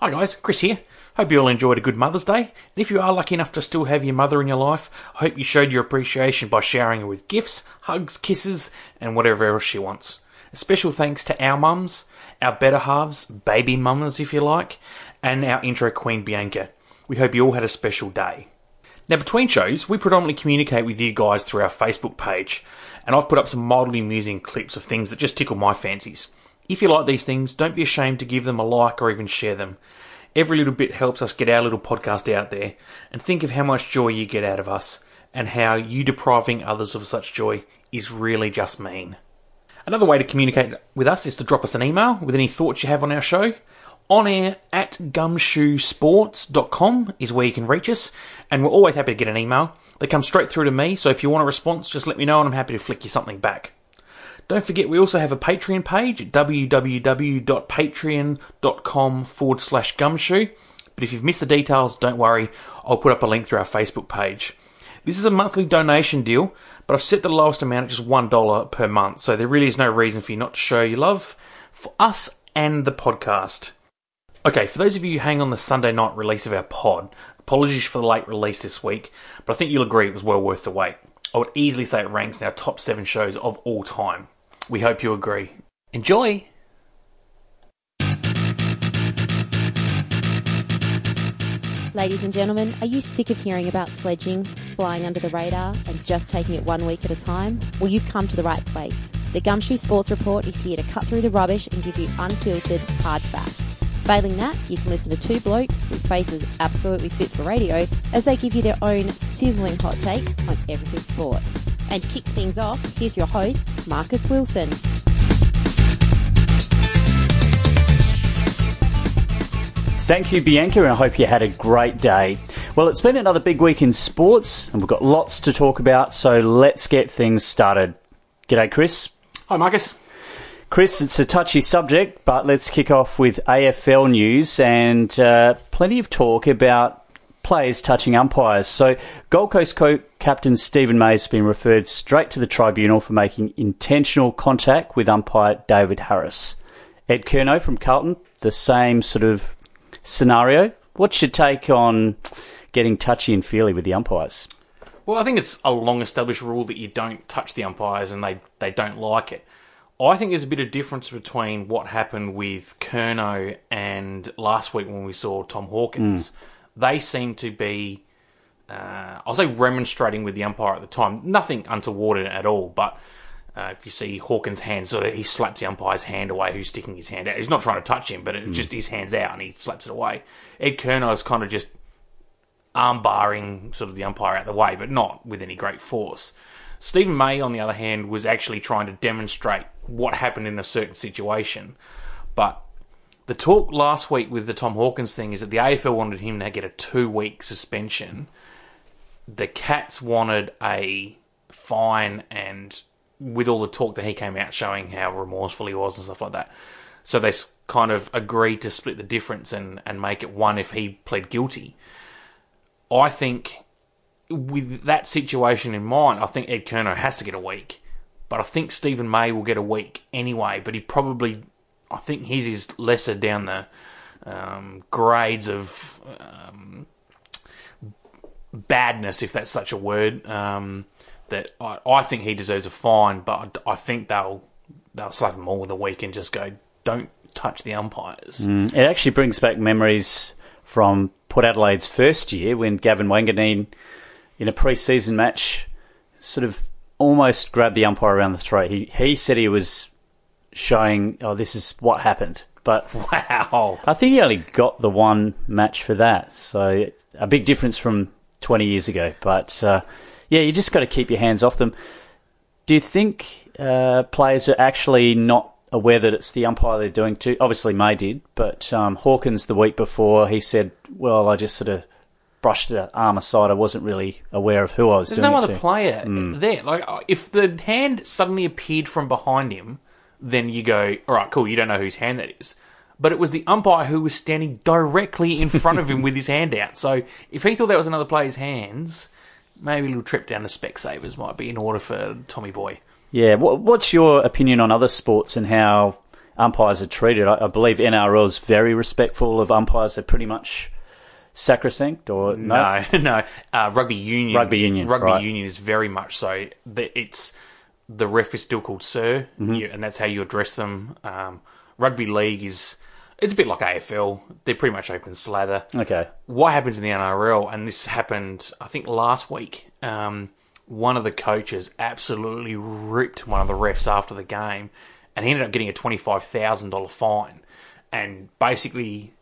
Hi guys, Chris here. Hope you all enjoyed a good Mother's Day. And if you are lucky enough to still have your mother in your life, I hope you showed your appreciation by showering her with gifts, hugs, kisses, and whatever else she wants. A special thanks to our mums, our better halves, baby mamas if you like, and our intro queen Bianca. We hope you all had a special day. Now, between shows, we predominantly communicate with you guys through our Facebook page, and I've put up some mildly amusing clips of things that just tickle my fancies. If you like these things, don't be ashamed to give them a like or even share them. Every little bit helps us get our little podcast out there, and think of how much joy you get out of us, and how you depriving others of such joy is really just mean. Another way to communicate with us is to drop us an email with any thoughts you have on our show. On air at gumshoesports.com is where you can reach us, and we're always happy to get an email. They come straight through to me, so if you want a response, just let me know and I'm happy to flick you something back. Don't forget, we also have a Patreon page at www.patreon.com forward slash gumshoe. But if you've missed the details, don't worry, I'll put up a link through our Facebook page. This is a monthly donation deal, but I've set the lowest amount at just $1 per month, so there really is no reason for you not to show your love for us and the podcast. Okay, for those of you who hang on the Sunday night release of our pod, apologies for the late release this week, but I think you'll agree it was well worth the wait. I would easily say it ranks in our top seven shows of all time. We hope you agree. Enjoy! Ladies and gentlemen, are you sick of hearing about sledging, flying under the radar, and just taking it one week at a time? Well, you've come to the right place. The Gumshoe Sports Report is here to cut through the rubbish and give you unfiltered, hard facts. Failing that, you can listen to two blokes with faces absolutely fit for radio as they give you their own sizzling hot take on everything sport. And to kick things off, here's your host, Marcus Wilson. Thank you, Bianca, and I hope you had a great day. Well, it's been another big week in sports, and we've got lots to talk about, so let's get things started. G'day, Chris. Hi, Marcus. Chris, it's a touchy subject, but let's kick off with AFL news and uh, plenty of talk about players touching umpires. So, Gold Coast co- captain Steven May has been referred straight to the tribunal for making intentional contact with umpire David Harris. Ed Curnow from Carlton, the same sort of scenario. What's your take on getting touchy and feely with the umpires? Well, I think it's a long established rule that you don't touch the umpires and they, they don't like it. I think there's a bit of difference between what happened with Curnow and last week when we saw Tom Hawkins. Hmm. They seem to be, uh, I'll say, remonstrating with the umpire at the time. Nothing untoward at all, but uh, if you see Hawkins' hand, sort of, he slaps the umpire's hand away who's sticking his hand out. He's not trying to touch him, but it's just his hand's out and he slaps it away. Ed Curnow's kind of just arm barring sort of the umpire out the way, but not with any great force. Steven May, on the other hand, was actually trying to demonstrate what happened in a certain situation. But the talk last week with the Tom Hawkins thing is that the AFL wanted him to get a two week suspension. The Cats wanted a fine, and with all the talk that he came out showing how remorseful he was and stuff like that. So they kind of agreed to split the difference and, and make it one if he pled guilty. I think with that situation in mind, I think Ed Curnow has to get a week. But I think Steven May will get a week anyway. But he probably, I think he's his is lesser down the um, grades of um, badness, if that's such a word. Um, that I, I think he deserves a fine, but I, think they'll they'll slap him all the week and just go, don't touch the umpires. It actually brings back memories from Port Adelaide's first year when Gavin Wanganeen, in a pre-season match, sort of almost grabbed the umpire around the throat. He he said he was showing, oh, this is what happened, but Wow. I think he only got the one match for that. So a big difference from 20 years ago. But uh, yeah, you just got to keep your hands off them. Do you think uh, players are actually not aware that it's the umpire they're doing to? Obviously, May did, but um, Hawkins the week before he said, "Well, I just sort of brushed the arm aside. I wasn't really aware of who I was There's doing no it other to." player there. Like, if the hand suddenly appeared from behind him, then you go, all right, cool, you don't know whose hand that is. But it was the umpire who was standing directly in front of him with his hand out. So if he thought that was another player's hands, maybe a little trip down to Specsavers might be in order for Tommy Boy. Yeah, what's your opinion on other sports and how umpires are treated. I, believe NRL is very respectful of umpires. They're pretty much sacrosanct, or no? No, no. Uh, rugby union. Rugby union, Rugby right. union is very much so. It's the ref is still called sir, Mm-hmm. you, and that's how you address them. Um, rugby league is it's a bit like AFL. They're pretty much open slather. Okay. What happens in the NRL, and this happened, I think, last week. Um, one of the coaches absolutely ripped one of the refs after the game, and he ended up getting a twenty-five thousand dollar fine, and basically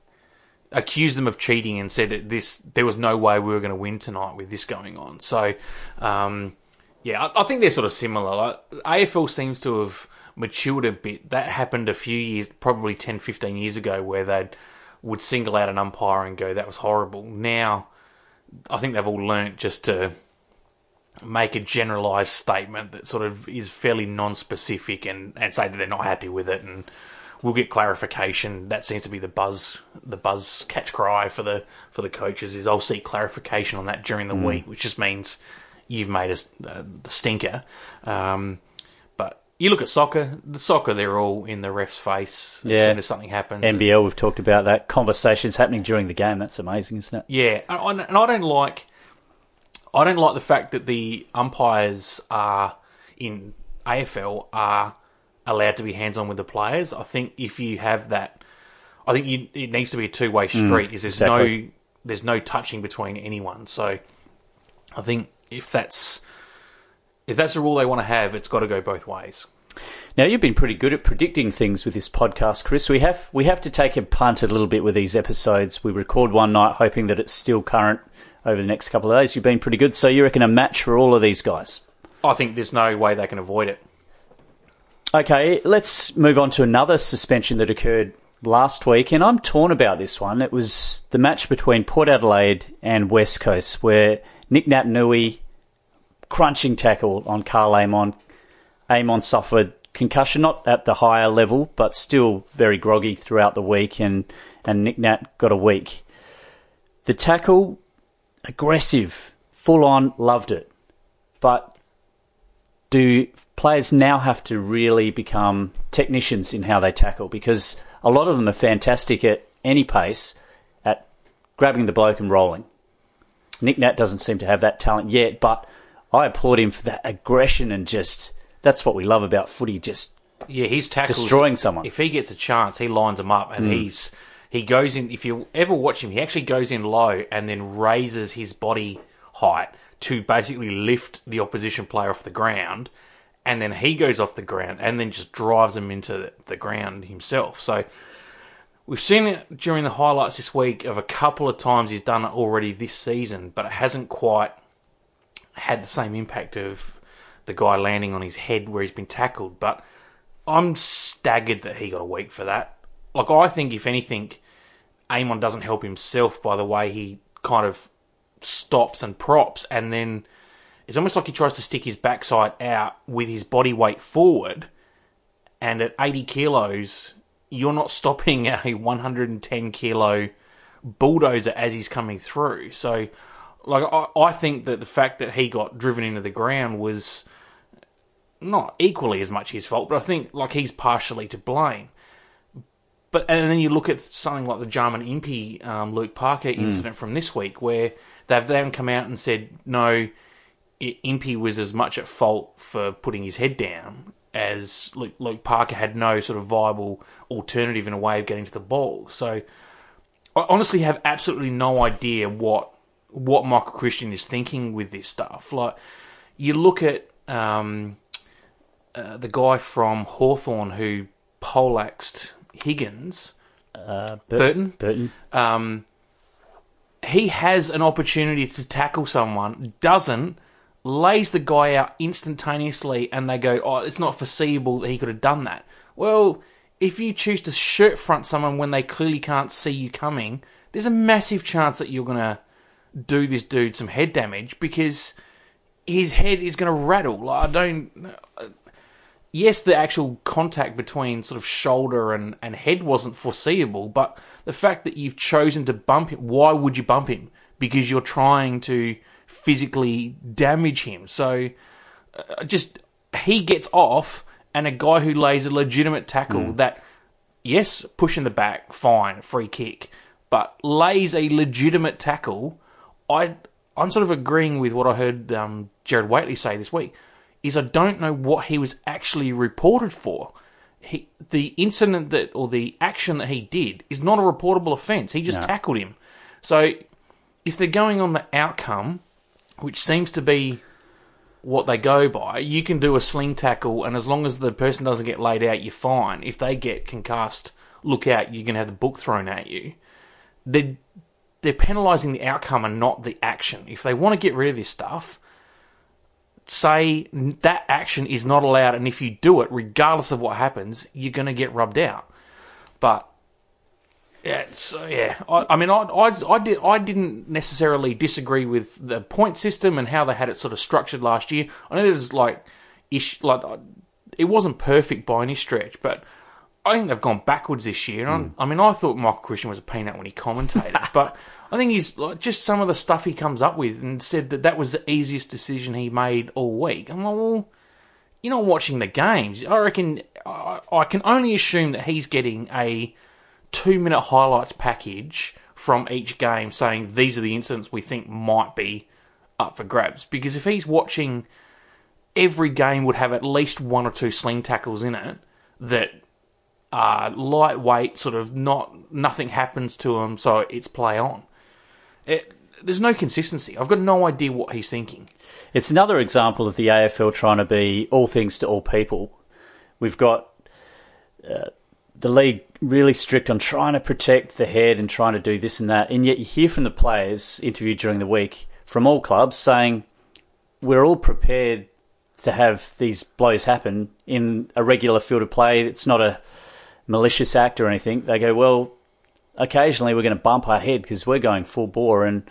accused them of cheating and said that this there was no way we were going to win tonight with this going on. So, um, yeah, I, I think they're sort of similar. Like, AFL seems to have matured a bit. That happened a few years, probably 10, 15 years ago, where they would single out an umpire and go, "That was horrible." Now, I think they've all learnt just to make a generalised statement that sort of is fairly non-specific and, and say that they're not happy with it and we'll get clarification. That seems to be the buzz, the buzz catch cry for the for the coaches is I'll seek clarification on that during the mm. week, which just means you've made us uh, the stinker. Um, but you look at soccer, the soccer they're all in the ref's face as Yeah. soon as something happens. NBL, we've talked about that. Conversations happening during the game. That's amazing, isn't it? Yeah, and and I don't like, I don't like the fact that the umpires are in AFL are allowed to be hands on with the players. I think if you have that, I think you, it needs to be a two way street. is there's no there's no touching between anyone. So I think if that's if that's the rule they want to have, it's got to go both ways. Now you've been pretty good at predicting things with this podcast, Chris. We have we have to take a punt a little bit with these episodes. We record one night hoping that it's still current over the next couple of days. You've been pretty good, so you reckon a match for all of these guys? I think there's no way they can avoid it. Okay, let's move on to another suspension that occurred last week, and I'm torn about this one. It was the match between Port Adelaide and West Coast, where Nic Naitanui crunching tackle on Karl Amon. Amon suffered concussion, not at the higher level, but still very groggy throughout the week, and, and Nick Nat got a week. The tackle, aggressive, full on, loved it. But do players now have to really become technicians in how they tackle? Because a lot of them are fantastic at any pace at grabbing the bloke and rolling. Nick Nat doesn't seem to have that talent yet, but I applaud him for that aggression and just that's what we love about footy. Just Yeah, he's tackles Destroying someone. If he gets a chance, he lines them up, and mm. he's he goes in. If you ever watch him, he actually goes in low and then raises his body height to basically lift the opposition player off the ground, and then he goes off the ground and then just drives him into the ground himself. So. We've seen it during the highlights this week of a couple of times he's done it already this season, but it hasn't quite had the same impact of the guy landing on his head where he's been tackled. But I'm staggered that he got a week for that. Like, I think, if anything, Amon doesn't help himself by the way he kind of stops and props, and then it's almost like he tries to stick his backside out with his body weight forward. And at 80 kilos, you're not stopping a 110 kilo bulldozer as he's coming through. So, like, I, I think that the fact that he got driven into the ground was not equally as much his fault, but I think like he's partially to blame. But and then you look at something like the Jarman Impey um, Luke Parker incident from this week, where they've then come out and said no, Impey was as much at fault for putting his head down as Luke, Luke Parker had no sort of viable alternative in a way of getting to the ball. So I honestly have absolutely no idea what what Michael Christian is thinking with this stuff. Like you look at um, uh, the guy from Hawthorn who poleaxed Higgins, uh, Burton. Burton. um, he has an opportunity to tackle someone, doesn't, lays the guy out instantaneously, and they go, "Oh, it's not foreseeable that he could have done that." Well, if you choose to shirt front someone when they clearly can't see you coming, there's a massive chance that you're gonna do this dude some head damage because his head is gonna rattle. Like I don't uh, yes, the actual contact between sort of shoulder and, and head wasn't foreseeable, but the fact that you've chosen to bump him, why would you bump him? Because you're trying to physically damage him. So, uh, just he gets off, and a guy who lays a legitimate tackle that yes, push in the back, fine, free kick, but lays a legitimate tackle. I I'm sort of agreeing with what I heard um, Gerard Whateley say this week. Is I don't know what he was actually reported for. He, the incident that or the action that he did is not a reportable offence. He just No. tackled him. So if they're going on the outcome, which seems to be what they go by, you can do a sling tackle, and as long as the person doesn't get laid out, you're fine. If they get concussed, look out, you're going to have the book thrown at you. They're, they're penalising the outcome and not the action. If they want to get rid of this stuff, say that action is not allowed, and if you do it, regardless of what happens, you're going to get rubbed out. But yeah, it's, uh, yeah. I, I mean, I, I, I, did, I didn't necessarily disagree with the point system and how they had it sort of structured last year. I know there's like, ish, like uh, it wasn't perfect by any stretch, but I think they've gone backwards this year. And I, I mean, I thought Michael Christian was a peanut when he commentated, but I think he's like, just some of the stuff he comes up with and said that that was the easiest decision he made all week. I'm like, well, you're not watching the games. I reckon I, I can only assume that he's getting a two minute highlights package from each game saying these are the incidents we think might be up for grabs. Because if he's watching every game would have at least one or two sling tackles in it that are lightweight, sort of not nothing happens to them, so it's play on. It, there's no consistency. I've got no idea what he's thinking. It's another example of the AFL trying to be all things to all people. We've got uh, the league really strict on trying to protect the head and trying to do this and that, and yet you hear from the players interviewed during the week from all clubs saying we're all prepared to have these blows happen in a regular field of play. It's not a malicious act or anything. They go, well, occasionally we're going to bump our head because we're going full bore, and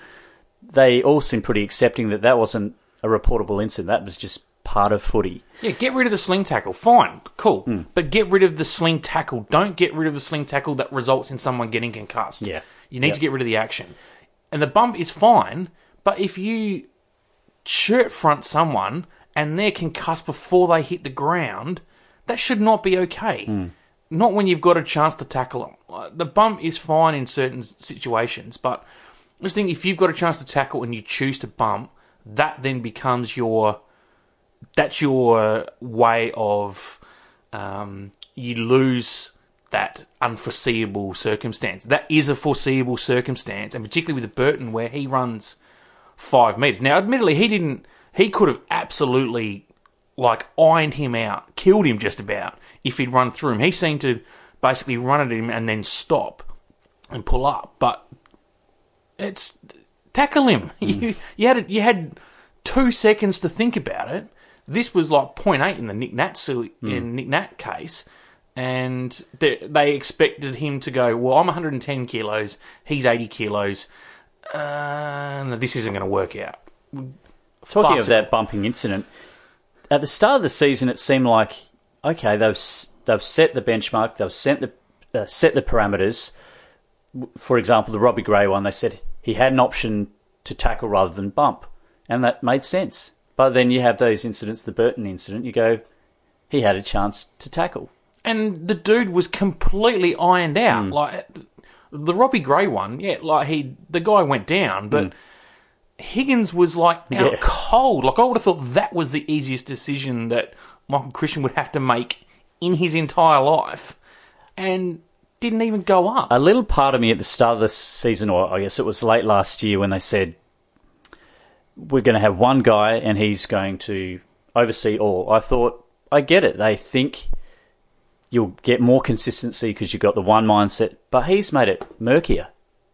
they all seem pretty accepting that that wasn't a reportable incident. That was just part of footy. Yeah, get rid of the sling tackle. Fine, cool. But get rid of the sling tackle. Don't get rid of the sling tackle that results in someone getting concussed. Yeah. You need Yep. to get rid of the action. And the bump is fine, but if you shirt front someone and they're concussed before they hit the ground, that should not be okay. Not when you've got a chance to tackle them. Uh, The bump is fine in certain situations, but I just think if you've got a chance to tackle and you choose to bump, that then becomes your that's your way of um, you lose that unforeseeable circumstance. That is a foreseeable circumstance, and particularly with Burton, where he runs five meters. Now, admittedly, he didn't. He could have absolutely like ironed him out, killed him just about if he'd run through him. He seemed to basically run at him and then stop and pull up, but it's tackle him. You you had you had two seconds to think about it. This was like 0.8 in the Nick Nat su- in Nick Nat case, and they, they expected him to go. Well, I'm 110 kilos. He's 80 kilos. Uh, no, this isn't going to work out. Talking of Farcical. that bumping incident, at the start of the season, it seemed like okay, they've they've set the benchmark, they've set the uh, set the parameters. For example, the Robbie Gray one, they said he had an option to tackle rather than bump, and that made sense. But then you have those incidents, the Burton incident, you go, he had a chance to tackle. and the dude was completely ironed out. Mm. Like the Robbie Gray one, yeah, like he the guy went down, but mm. Higgins was like out Yeah. cold. Like I would have thought that was the easiest decision that Michael Christian would have to make in his entire life, and didn't even go up. A little part of me at the start of this season, or I guess it was late last year, when they said we're going to have one guy and he's going to oversee all. I thought, I get it. They think you'll get more consistency because you've got the one mindset, but he's made it murkier.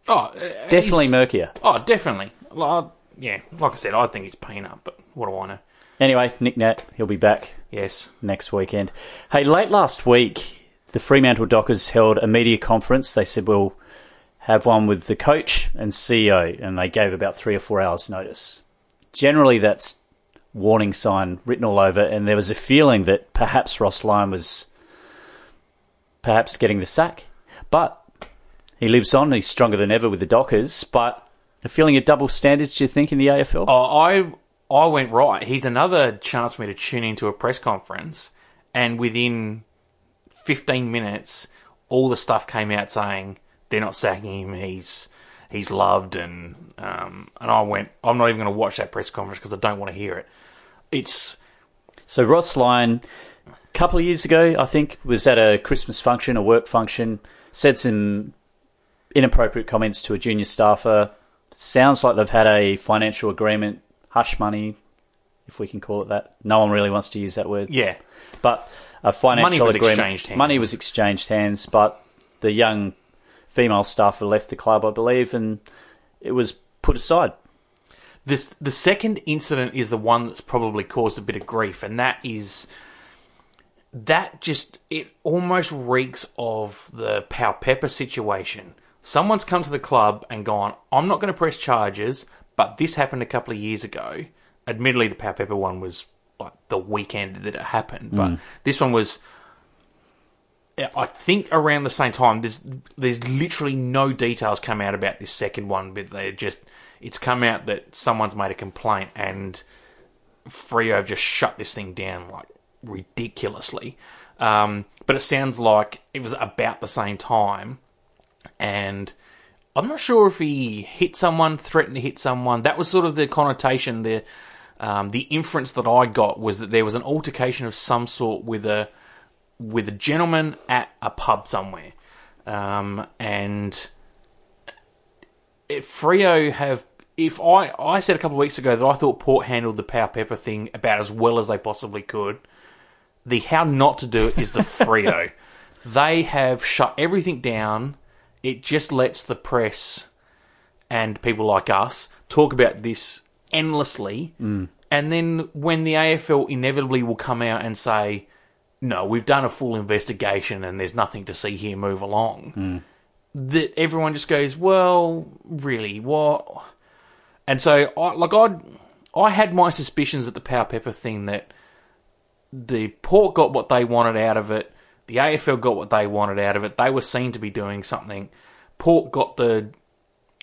oh, uh, Definitely murkier. Oh, definitely. Like, yeah, like I said, I think it's peanut, but what do I know? Anyway, Nick Nat, he'll be back Yes. next weekend. Hey, late last week, the Fremantle Dockers held a media conference. They said we'll have one with the coach and CEO, and they gave about three or four hours' notice. Generally, that's warning sign written all over, and there was a feeling that perhaps Ross Lyon was perhaps getting the sack. But he lives on, he's stronger than ever with the Dockers, but a feeling of double standards, do you think, in the AFL? Oh, I I went right. He's another chance for me to tune into a press conference, and within fifteen minutes, all the stuff came out saying they're not sacking him. He's he's loved, and um, and I went. I'm not even going to watch that press conference because I don't want to hear it. It's So Ross Lyon, a couple of years ago, I think, was at a Christmas function, a work function, said some inappropriate comments to a junior staffer. Sounds like they've had a financial agreement, hush money, if we can call it that. No one really wants to use that word. yeah, But a financial Money was agreement. exchanged hands. Money was exchanged hands, but the young female staff staffer left the club, I believe, and it was put aside. This the second incident is the one that's probably caused a bit of grief, and that is that just it almost reeks of the Powell-Pepper situation. Someone's come to the club and gone, I'm not going to press charges, but this happened a couple of years ago. Admittedly, the Powell-Pepper one was like the weekend that it happened, but mm. this one was I think around the same time. There's there's literally no details come out about this second one, but they just it's come out that someone's made a complaint and Freo have just shut this thing down like ridiculously. Um, but it sounds like it was about the same time, and I'm not sure if he hit someone, threatened to hit someone. That was sort of the connotation. The um, the inference that I got was that there was an altercation of some sort with a with a gentleman at a pub somewhere, um, and if Freo have. If I I said a couple of weeks ago that I thought Port handled the Powell-Pepper thing about as well as they possibly could, the how not to do it is the Freo. they have shut everything down. It just lets the press and people like us talk about this endlessly. And then when the AFL inevitably will come out and say, no, we've done a full investigation and there's nothing to see here, move along, hmm. that everyone just goes, well, really, what? And so, I, like, I I had my suspicions at the Powell-Pepper thing that the Port got what they wanted out of it, the AFL got what they wanted out of it. They were seen to be doing something. Port got the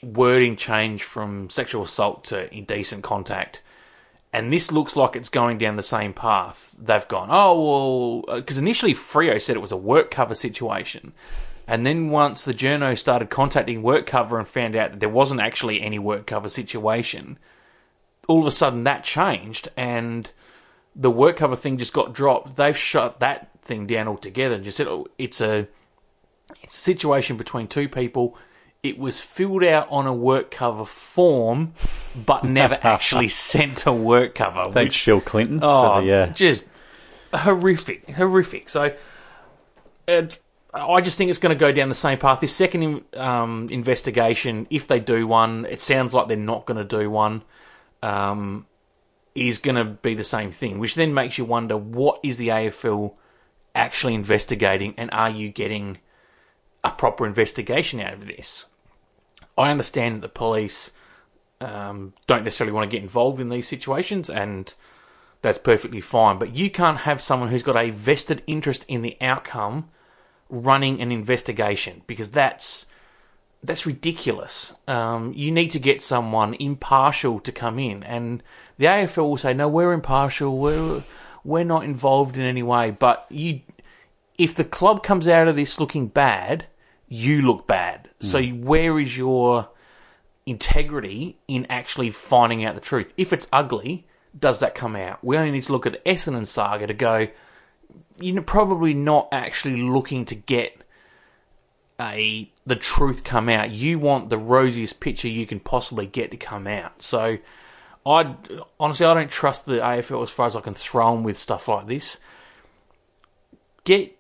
wording change from sexual assault to indecent contact. And this looks like it's going down the same path. They've gone, oh, well, uh, because initially Freo said it was a work cover situation. And then once the journo started contacting work cover and found out that there wasn't actually any work cover situation, all of a sudden that changed and the work cover thing just got dropped. They've shut that thing down altogether and just said oh, it's a it's a situation between two people. It was filled out on a work cover form, but never actually sent to work cover. Thanks, which- Phil Clinton. Oh, for the, uh, just horrific, horrific. So, it, I just think it's going to go down the same path. This second um, investigation, if they do one, it sounds like they're not going to do one. Um, is going to be the same thing, which then makes you wonder what is the AFL actually investigating, and are you getting a proper investigation out of this? I understand that the police um, don't necessarily want to get involved in these situations, and that's perfectly fine. But you can't have someone who's got a vested interest in the outcome running an investigation because that's that's ridiculous. Um, you need to get someone impartial to come in, and the AFL will say, "No, we're impartial. We're we're not involved in any way." But you, if the club comes out of this looking bad, you look bad. So hmm. where is your integrity in actually finding out the truth? If it's ugly, does that come out? We only need to look at the Essendon saga to go. You're probably not actually looking to get a the truth come out. You want the rosiest picture you can possibly get to come out. So, I honestly I don't trust the AFL as far as I can throw them with stuff like this. Get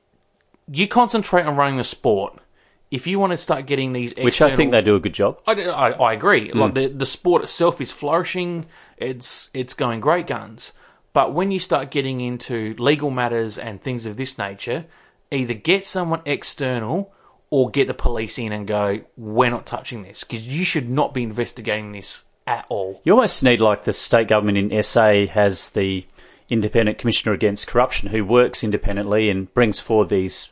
you concentrate on running the sport. If you want to start getting these, which I think they do a good job. I, I, I agree. Mm. Like the the sport itself is flourishing. It's it's going great guns. But when you start getting into legal matters and things of this nature, either get someone external or get the police in and go, "We're not touching this," because you should not be investigating this at all. You almost need like the state government in SA has the independent commissioner against corruption who works independently and brings forward these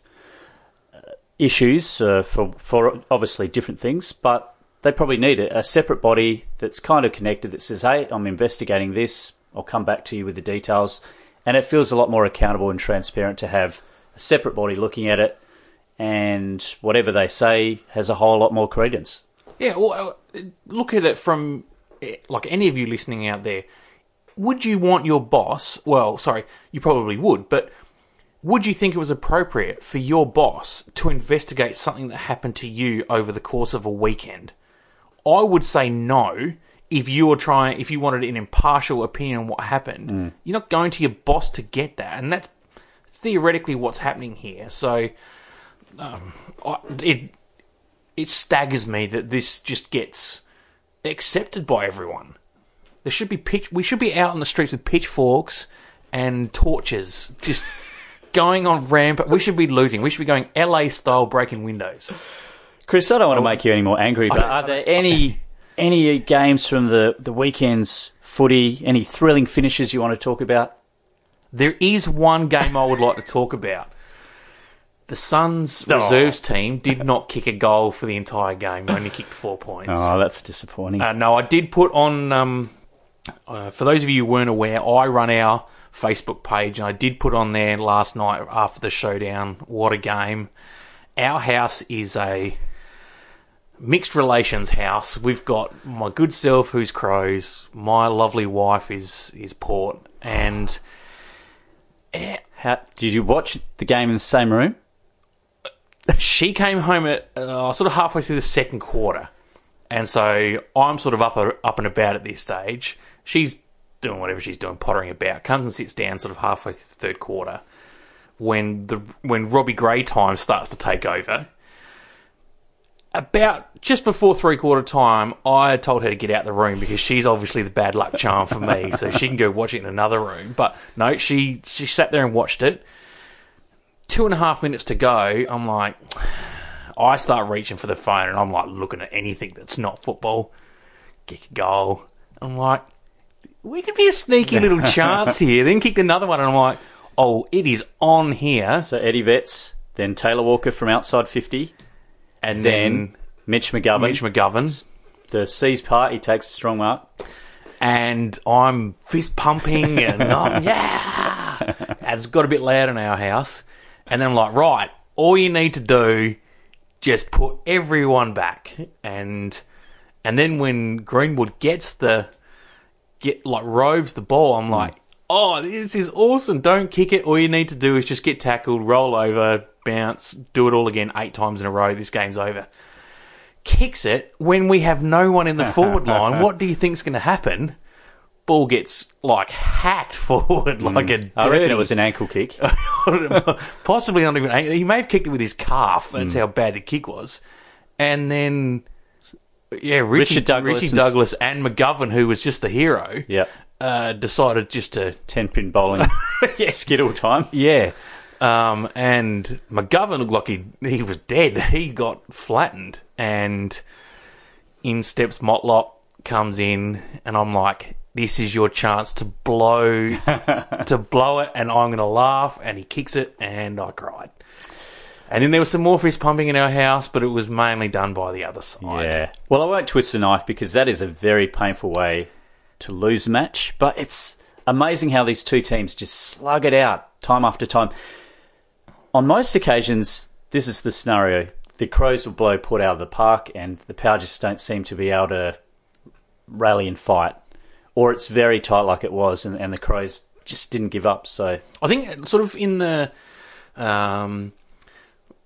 issues uh, for for obviously different things, but they probably need a, a separate body that's kind of connected that says, "Hey, I'm investigating this. I'll come back to you with the details." And it feels a lot more accountable and transparent to have a separate body looking at it and whatever they say has a whole lot more credence. Yeah, well, uh, look at it from eh, like any of you listening out there. Would you want your boss? Well, sorry, you probably would, but would you think it was appropriate for your boss to investigate something that happened to you over the course of a weekend? I would say no. If you were trying, if you wanted an impartial opinion on what happened, you're not going to your boss to get that, and that's theoretically what's happening here. So, um, I, it it staggers me that this just gets accepted by everyone. There should be pitch. We should be out on the streets with pitchforks and torches, just going on rampant. We should be looting. We should be going LA style, breaking windows. Chris, I don't want to make you any more angry, but are there any any games from the, the weekend's footy, any thrilling finishes you want to talk about? There is one game I would like to talk about. The Suns Oh. reserves team did not kick a goal for the entire game. They only kicked four points. Oh, that's disappointing. Uh, no, I did put on. Um, uh, for those of you who weren't aware, I run our Facebook page, and I did put on there last night after the showdown. What a game! Our house is a mixed relations house. We've got my good self, who's Crows. My lovely wife is is Port, and eh, How, did you watch the game in the same room? she came home at uh, sort of halfway through the second quarter, and so I'm sort of up up and about at this stage. She's doing whatever she's doing, pottering about. Comes and sits down, sort of halfway through the third quarter, when the when Robbie Gray time starts to take over. About just before three quarter time, I told her to get out the room because she's obviously the bad luck charm for me, so she can go watch it in another room. But no, she she sat there and watched it two and a half minutes to go, I'm like, I start reaching for the phone and I'm like looking at anything that's not football. Kick a goal. I'm like, we could be a sneaky little chance here. Then kicked another one and I'm like, oh, it is on here. So Eddie Betts, then Taylor Walker from outside 50, And then then Mitch McGovern. Mitch McGovern's. the C's part, he takes a strong mark. And I'm fist pumping and I'm, yeah. It's got a bit loud in our house. And then I'm like, right, all you need to do, just put everyone back. And and then when Greenwood gets the get like roves the ball, I'm hmm. like, oh, this is awesome. Don't kick it. All you need to do is just get tackled, roll over, bounce, do it all again eight times in a row. This game's over. Kicks it when we have no one in the forward line. What do you think's going to happen? Ball gets like hacked forward hmm. like a dirty. I reckon it was an ankle kick. Possibly not even. He may have kicked it with his calf. That's hmm. how bad the kick was. And then, yeah, Richie, Richard Douglas Richie and- Douglas and McGovern, who was just the hero, yep. uh, decided just to 10 pin bowling. Skittle time. yeah. Um, and McGovern looked like he he was dead. He got flattened, and in steps Motlop comes in, and I'm like, "This is your chance to blow to blow it," and I'm going to laugh. And he kicks it, and I cried. And then there was some more fist pumping in our house, but it was mainly done by the other side. Yeah. Well, I won't twist the knife because that is a very painful way to lose a match. But it's amazing how these two teams just slug it out time after time. On most occasions, this is the scenario. The Crows will blow Port out of the park, and the Power just don't seem to be able to rally and fight. Or it's very tight like it was, and, and the Crows just didn't give up. So, I think sort of in the um,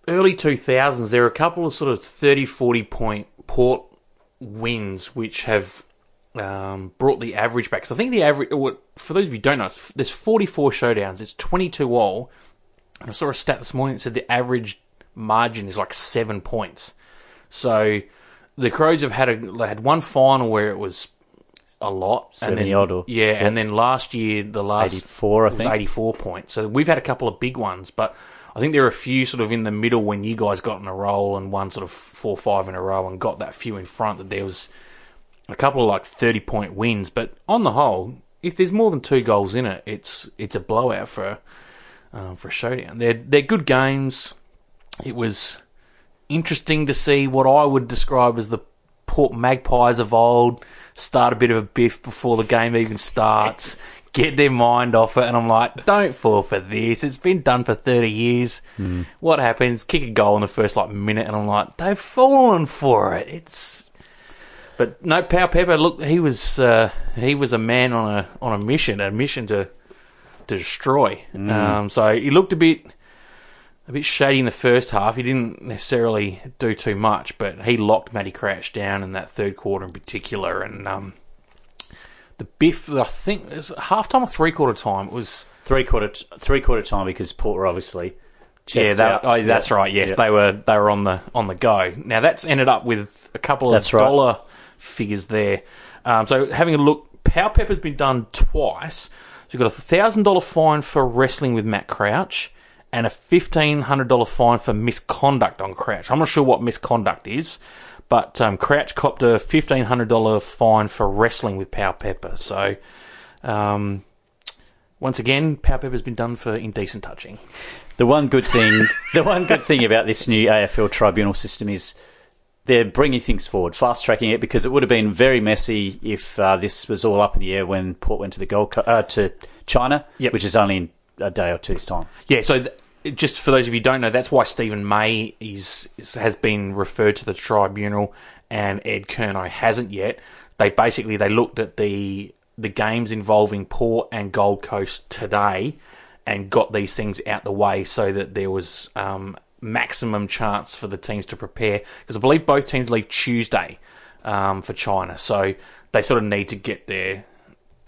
early 2000s, there are a couple of sort of 30, 40 point port wins which have um, brought the average back. So I think the average, for those of you who don't know, there's 44 showdowns, it's 22 all. And I saw a stat this morning that said the average margin is like seven points. So the Crows have had a they had one final where it was a lot, 70 and then, odd or- yeah, yeah. and then last year the last 84, I think. 84 points. So we've had a couple of big ones, but I think there are a few sort of in the middle when you guys got in a roll and won sort of four five in a row and got that few in front that there was a couple of like 30 point wins. But on the whole, if there's more than two goals in it, it's it's a blowout for um, for a showdown. They're they're good games. It was interesting to see what I would describe as the Port Magpies of old start a bit of a biff before the game even starts. Get their mind off it. And I'm like, don't fall for this. It's been done for 30 years. What happens? Kick a goal in the first like minute, and I'm like, they've fallen for it. It's. But no, Powell-Pepper. Look, he was uh, he was a man on a on a mission, a mission to to destroy. Um, so he looked a bit a bit shady in the first half. He didn't necessarily do too much, but he locked Matty Crouch down in that third quarter in particular. And um, the Biff, I think, it was half time or three quarter time. It was Three quarter three quarter time because Port were obviously yeah, that, out. oh, that's right. Yes, Yeah. they were they were on the on the go. Now that's ended up with a couple of That's right. dollar figures there. Um, so having a look, Powell-Pepper's been done twice. So you've got a thousand dollar fine for wrestling with Matt Crouch, and a fifteen hundred dollar fine for misconduct on Crouch. I'm not sure what misconduct is, but um, Crouch copped a fifteen hundred dollar fine for wrestling with Powell-Pepper. So. Um, once again, Powell-Pepper's been done for indecent touching. The one good thing, the one good thing about this new AFL tribunal system is they're bringing things forward, fast tracking it because it would have been very messy if uh, this was all up in the air when Port went to the Gold Co- uh, to China, Yep. which is only in a day or two's time. Yeah, so th- just for those of you who don't know, that's why Steven May is, has been referred to the tribunal, and Ed Curnow hasn't yet. They basically they looked at the the games involving Port and Gold Coast today, and got these things out the way so that there was um, maximum chance for the teams to prepare. Because I believe both teams leave Tuesday um, for China, so they sort of need to get their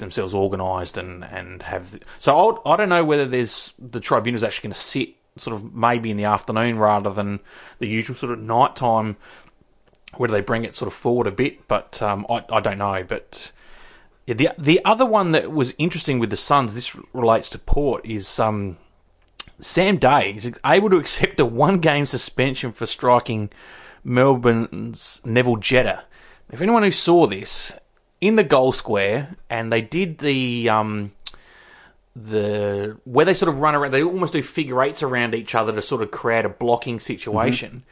themselves organised and and have. So I'll, I don't know whether there's the tribunal's actually going to sit sort of maybe in the afternoon rather than the usual sort of night time. Whether they bring it sort of forward a bit, but um, I I don't know. But yeah, the the other one that was interesting with the Suns, this relates to Port, is um, Sam Day is able to accept a one game suspension for striking Melbourne's Neville Jetta. If anyone who saw this in the goal square, and they did the um, the where they sort of run around, they almost do figure eights around each other to sort of create a blocking situation.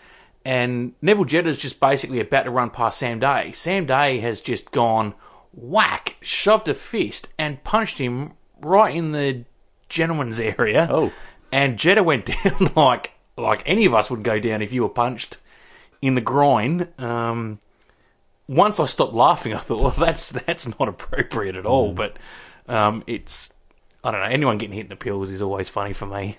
And Neville Jetta's just basically about to run past Sam Day. Sam Day has just gone whack, shoved a fist, and punched him right in the gentleman's area. Oh. And Jetta went down like like any of us would go down if you were punched in the groin. Um, once I stopped laughing, I thought, well, that's that's not appropriate at all. But um, it's I don't know. Anyone getting hit in the pills is always funny for me.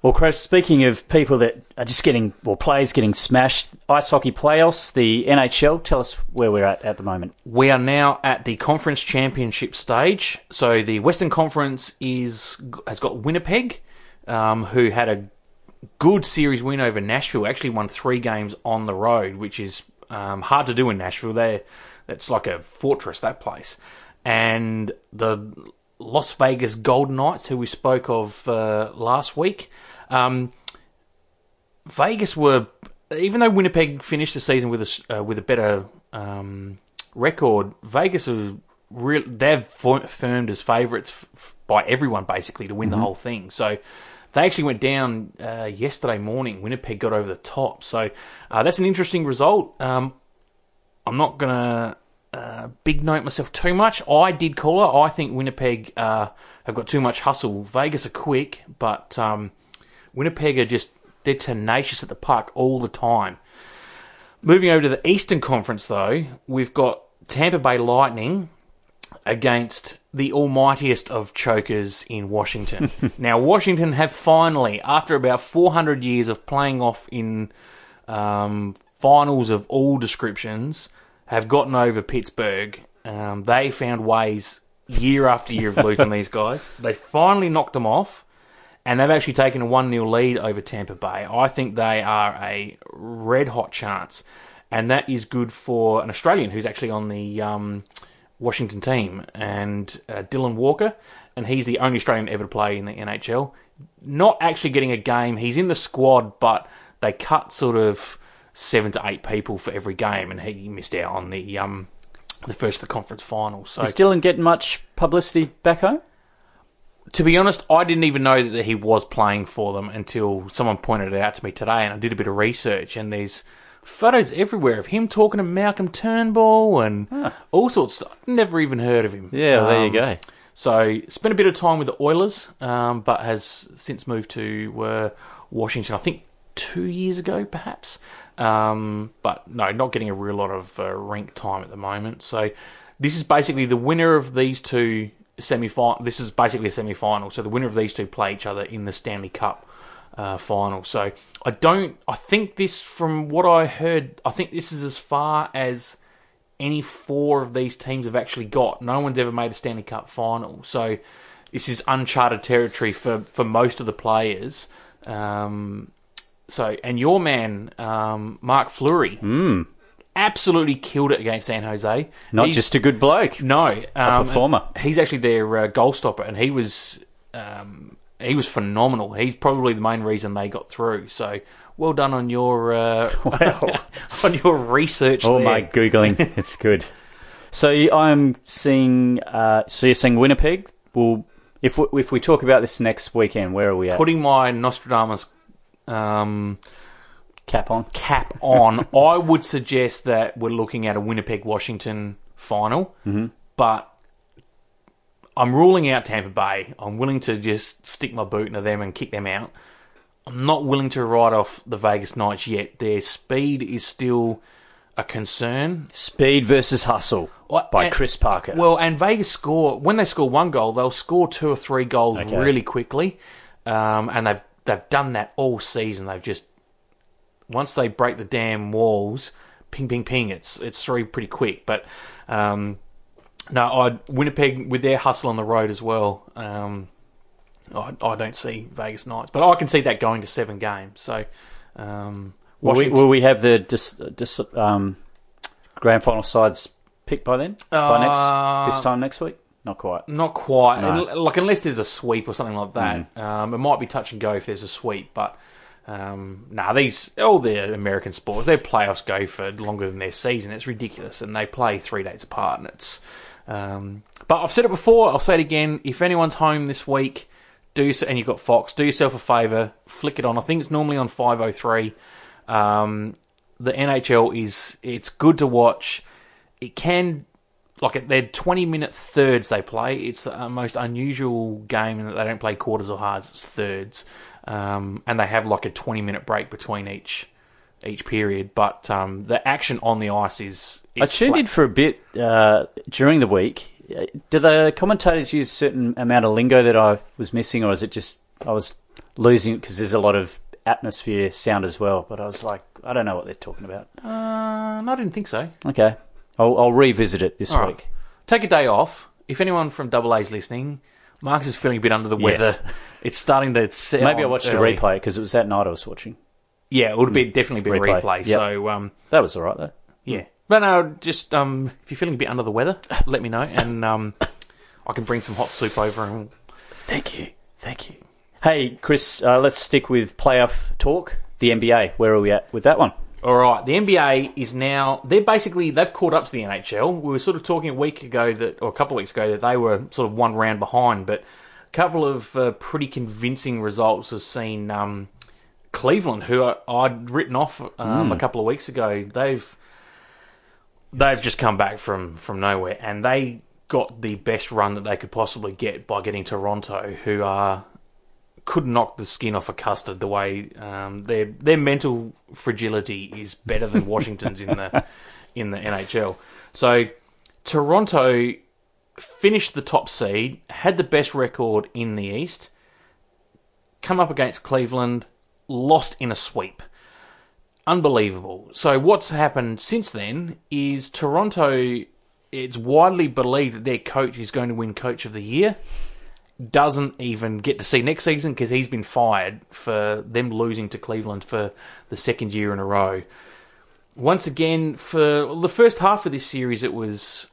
Well, Chris, speaking of people that are just getting, well, players getting smashed, ice hockey playoffs, the NHL, tell us where we're at at the moment. We are now at the conference championship stage. So the Western Conference is has got Winnipeg, um, who had a good series win over Nashville. Actually, won three games on the road, which is um, hard to do in Nashville. There, that's like a fortress that place. And the Las Vegas Golden Knights, who we spoke of uh, last week. Um, Vegas were, even though Winnipeg finished the season with a uh, with a better um, record, Vegas are real. They're firmed as favourites f- by everyone basically to win the whole thing. So they actually went down uh, yesterday morning. Winnipeg got over the top. So uh, that's an interesting result. Um, I'm not gonna uh, big note myself too much. I did call it. I think Winnipeg uh, have got too much hustle. Vegas are quick, but um, Winnipeg are just they're tenacious at the puck all the time. Moving over to the Eastern Conference, though, we've got Tampa Bay Lightning against the almightiest of chokers in Washington. now, Washington have finally, after about 400 years of playing off in um, finals of all descriptions, have gotten over Pittsburgh. Um, they found ways year after year of losing these guys. They finally knocked them off, and they've actually taken a 1 0 lead over Tampa Bay. I think they are a red hot chance, and that is good for an Australian who's actually on the um, Washington team, and uh, Dylan Walker, and he's the only Australian ever to play in the NHL. Not actually getting a game, he's in the squad, but they cut sort of seven to eight people for every game, and he missed out on the um, the first of the conference finals. So Is Dylan getting much publicity back home? to be honest, I didn't even know that he was playing for them until someone pointed it out to me today, and I did a bit of research. And there's photos everywhere of him talking to Malcolm Turnbull and all sorts of stuff. Never even heard of him. Yeah, well, there you Um, go. So spent a bit of time with the Oilers, um, but has since moved to uh, Washington. I think two years ago, perhaps. Um, but no, not getting a real lot of uh, rink time at the moment. So this is basically the winner of these two semi final. This is basically a semi final. So the winner of these two play each other in the Stanley Cup uh, final. So I don't. I think this, from what I heard, I think this is as far as any four of these teams have actually got. No one's ever made a Stanley Cup final, so this is uncharted territory for, for most of the players. Um, so, and your man, um, Marc Fleury, absolutely killed it against San Jose. Not He's- just a good bloke. no um, performer. He's actually their uh, goal stopper, and he was um, he was phenomenal. He's probably the main reason they got through. So. Well done on your uh, on your research. Oh there. my googling, it's good. So I'm seeing. Uh, so you're saying Winnipeg? Well, if we, if we talk about this next weekend, where are we at? putting my Nostradamus um, Cap on. cap on, I would suggest that we're looking at a Winnipeg Washington final. Mm-hmm. But I'm ruling out Tampa Bay. I'm willing to just stick my boot into them and kick them out. I'm not willing to write off the Vegas Knights yet. Their speed is still a concern. Speed versus hustle by and- Chris Parker. Well, and Vegas score when they score one goal, they'll score two or three goals Okay. really quickly, um, and they've they've done that all season. They've just once they break the damn walls, ping, ping, ping. It's it's three pretty quick. But um, no, I Winnipeg with their hustle on the road as well. Um, I, I don't see Vegas Knights, but I can see that going to seven games. So. Um, will, we, will we have the dis, dis, um, grand final sides picked by then? by Uh, next this time next week? Not quite. Not quite. No. Like unless there's a sweep or something like that. Um, it might be touch and go if there's a sweep, but um, nah, these all the American sports, their playoffs go for longer than their season. It's ridiculous, and they play three days apart, and it's. Um, but I've said it before. I'll say it again. If anyone's home this week, do you, and you've got Fox, do yourself a favour, flick it on. I think it's normally on five oh three. Um, the NHL is it's good to watch. It can like they're 20 minute thirds they play. It's the most unusual game in that they don't play quarters or halves, it's thirds. Um, and they have like a 20 minute break between each each period. But um, the action on the ice is. is I tuned flat. in for a bit uh, during the week. Uh, Do the commentators use a certain amount of lingo that I was missing, or is it just I was losing because there's a lot of atmosphere sound as well? But I was like, I don't know what they're talking about. Uh, no, I didn't think so. Okay, I'll, I'll revisit it this All right. week. Take a day off. If anyone from Double A's listening, Marcus is feeling a bit under the Yes. weather. It's starting to set Maybe I watched early. a replay because it was that night I was watching. Yeah, it would be definitely be a Replay. replay. Yep. So um, That was all right though. Yeah. But no, just um, if you're feeling a bit under the weather, let me know, and um, I can bring some hot soup over. And Thank you, thank you. Hey, Chris, uh, let's stick with playoff talk. The NBA, where are we at with that one? all right, the NBA is now they're basically they've caught up to the NHL. We were sort of talking a week ago that, or a couple of weeks ago, that they were sort of one round behind, but a couple of uh, pretty convincing results has seen um, Cleveland, who I, I'd written off um, a couple of weeks ago. They've they've just come back from from nowhere, and they got the best run that they could possibly get by getting Toronto, who are could knock the skin off a custard. The way um, their their mental fragility is better than Washington's in the in the NHL. So Toronto finished the top seed, had the best record in the East, come up against Cleveland, lost in a sweep. Unbelievable. So what's happened since then is Toronto. It's widely believed that their coach is going to win Coach of the Year. Doesn't even get to see next season because he's been fired for them losing to Cleveland for the second year in a row. Once again, for the first half of this series, it was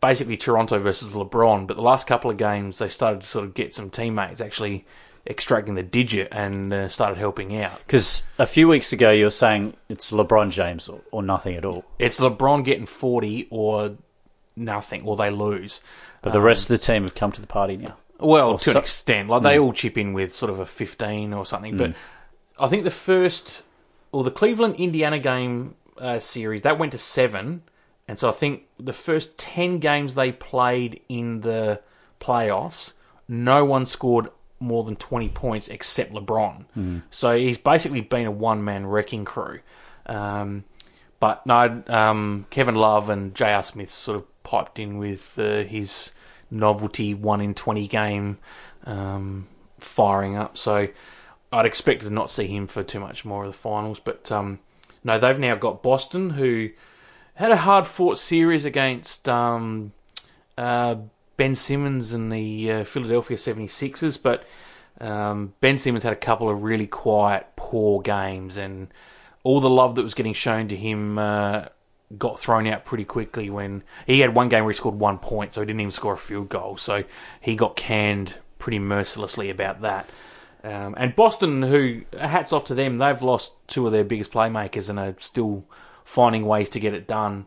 basically Toronto versus LeBron. But the last couple of games, they started to sort of get some teammates actually extracting the digit and uh, started helping out. Because a few weeks ago you were saying it's LeBron James or, or nothing at all, It's LeBron getting 40 or nothing, or they lose. but the rest of the team have come to the party now. Well, to so- an extent. Like, they all chip in with sort of a 15 or something. But I think the first, or the Cleveland Indiana game uh, series that went to seven, and so I think the first ten games they played in the playoffs, no one scored more than twenty points except LeBron. So he's basically been a one man wrecking crew. Um, but no, um, Kevin Love and J.R. Smith sort of piped in with uh, his novelty one in 20 game um, firing up. So I'd expect to not see him for too much more of the finals. But um, no, they've now got Boston, who had a hard fought series against um, uh, Ben Simmons and the uh, Philadelphia 76ers. But um, Ben Simmons had a couple of really quiet, poor games, and all the love that was getting shown to him uh, got thrown out pretty quickly when he had one game where he scored one point, so he didn't even score a field goal. So he got canned pretty mercilessly about that. Um, and Boston, who hats off to them, they've lost two of their biggest playmakers and are still finding ways to get it done.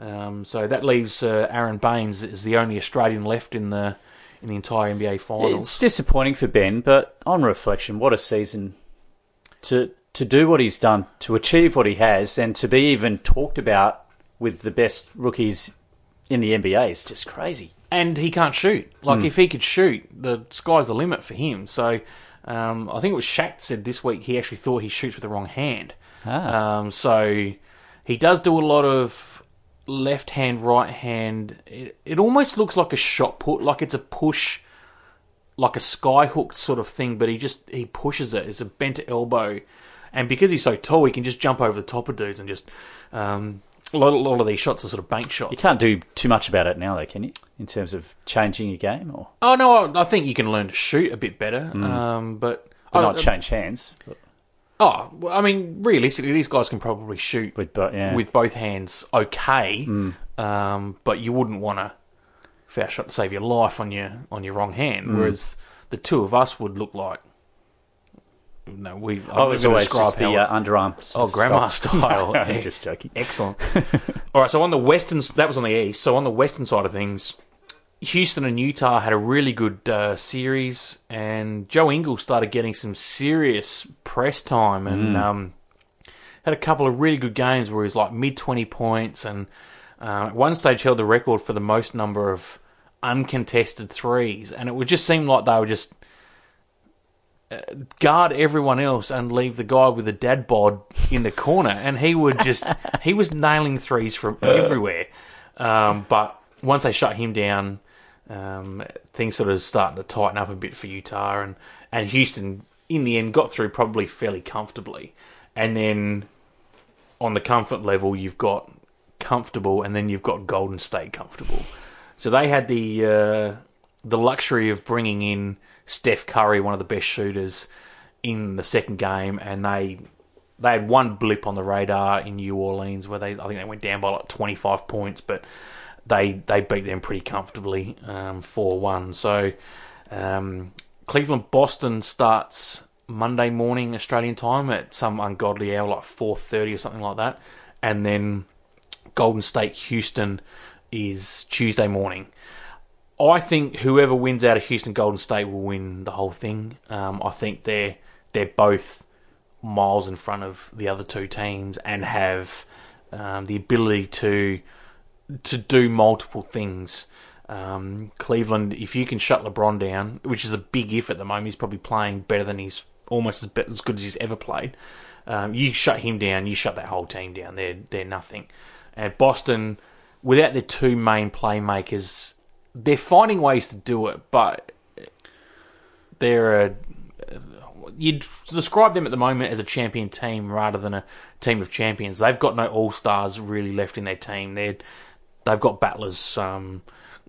Um, so that leaves uh, Aron Baynes as the only Australian left in the in the entire NBA finals. It's disappointing for Ben, but on reflection, what a season to to do what he's done, to achieve what he has, and to be even talked about with the best rookies in the NBA is just crazy. and he can't shoot. Like if he could shoot, the sky's the limit for him. So um, I think it was Shaq said this week he actually thought he shoots with the wrong hand. Ah. Um, so he does do a lot of left hand, right hand. It, it almost looks like a shot put, like it's a push, like a sky hooked sort of thing. But he just he pushes it. It's a bent elbow, and because he's so tall, he can just jump over the top of dudes and just. Um, a lot, a lot of these shots are sort of bank shots. You can't do too much about it now, though, can you? In terms of changing your game, or Oh no, I- I think you can learn to shoot a bit better, um, but but I- not change hands but Oh, well, I mean, realistically, these guys can probably shoot with, but yeah, with both hands okay, um, but you wouldn't want to foul shot to save your life on your on your wrong hand. Whereas the two of us would look like. No, we. I was always just the uh, underarm. Oh, grandma style. I'm just joking. Excellent. All right, so on the western, that was on the east. So on the western side of things, Houston and Utah had a really good uh, series, and Joe Ingles started getting some serious press time, and um, had a couple of really good games where he was like mid twenty points, and uh, at one stage held the record for the most number of uncontested threes, and it would just seem like they were just uh, guard everyone else and leave the guy with the dad bod in the corner, and he would just he was nailing threes from everywhere. Um, but once they shut him down, um, things sort of starting to tighten up a bit for Utah, and and Houston in the end got through probably fairly comfortably, and then on the comfort level you've got comfortable, and then you've got Golden State comfortable. So they had the uh, the luxury of bringing in Steph Curry, one of the best shooters, in the second game, and they they had one blip on the radar in New Orleans where they I think they went down by like twenty five points, but they they beat them pretty comfortably four one. So um, Cleveland Boston starts Monday morning Australian time at some ungodly hour like four thirty or something like that, and then Golden State Houston is Tuesday morning. I think whoever wins out of Houston Golden State will win the whole thing. Um, I think they're they're both miles in front of the other two teams and have um, the ability to to do multiple things. Um, Cleveland, if you can shut LeBron down, which is a big if at the moment, he's probably playing better than he's almost as, be- as good as he's ever played. Um, you shut him down, you shut that whole team down. They're they're nothing. And Boston, without their two main playmakers, they're finding ways to do it, but they're a you'd describe them at the moment as a champion team rather than a team of champions. They've got no all stars really left in their team. They're they've got battlers um,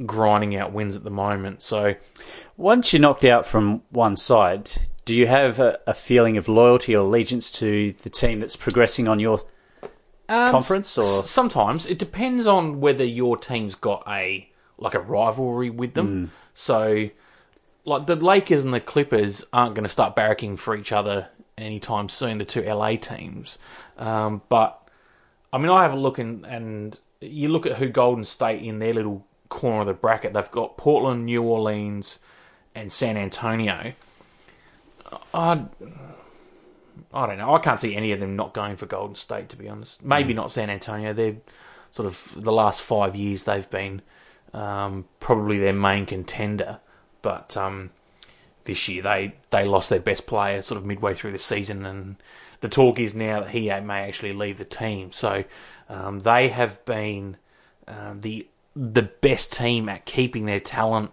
grinding out wins at the moment. So Once you're knocked out from one side, do you have a, a feeling of loyalty or allegiance to the team that's progressing on your um, conference? Or sometimes it depends on whether your team's got a like a rivalry with them. So like the Lakers and the Clippers aren't going to start barracking for each other anytime soon. The two LA teams, um, but I mean, I have a look and and you look at who Golden State in their little corner of the bracket. They've got Portland, New Orleans, and San Antonio. I'd I don't know. I can't see any of them not going for Golden State, to be honest. Maybe not San Antonio. They're sort of the last five years they've been um, probably their main contender, but um, this year they they lost their best player sort of midway through the season, and the talk is now that he may actually leave the team. So um, they have been uh, the the best team at keeping their talent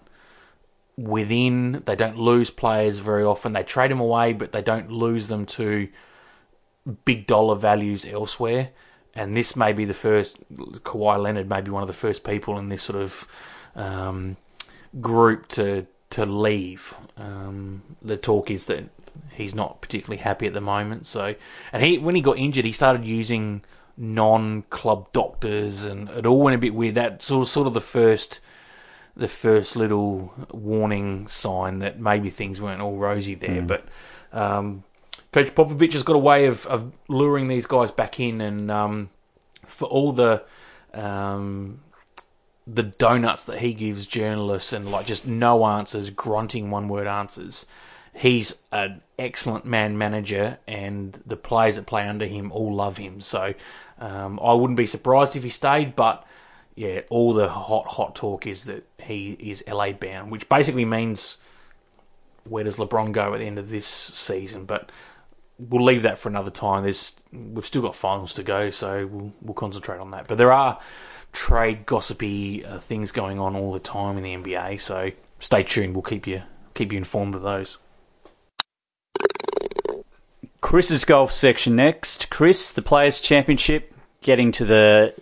within. They don't lose players very often. They trade them away, but they don't lose them to big dollar values elsewhere. And this may be the first. Kawhi Leonard may be one of the first people in this sort of um, group to to leave. Um, the talk is that he's not particularly happy at the moment. So, and he when he got injured, he started using non-club doctors, and it all went a bit weird. That sort of sort of the first the first little warning sign that maybe things weren't all rosy there. Mm. But um, Coach Popovich has got a way of, of luring these guys back in, and um, for all the um, the donuts that he gives journalists and like just no answers, grunting one word answers. He's an excellent man manager, and the players that play under him all love him. So um, I wouldn't be surprised if he stayed, but yeah, all the hot hot talk is that he is LA bound, which basically means where does LeBron go at the end of this season? But we'll leave that for another time. There's we've still got finals to go, so we'll we'll concentrate on that. But there are trade gossipy uh, things going on all the time in the NBA, so stay tuned. We'll keep you keep you informed of those. Chris's golf section next. Chris, the Players Championship, getting to the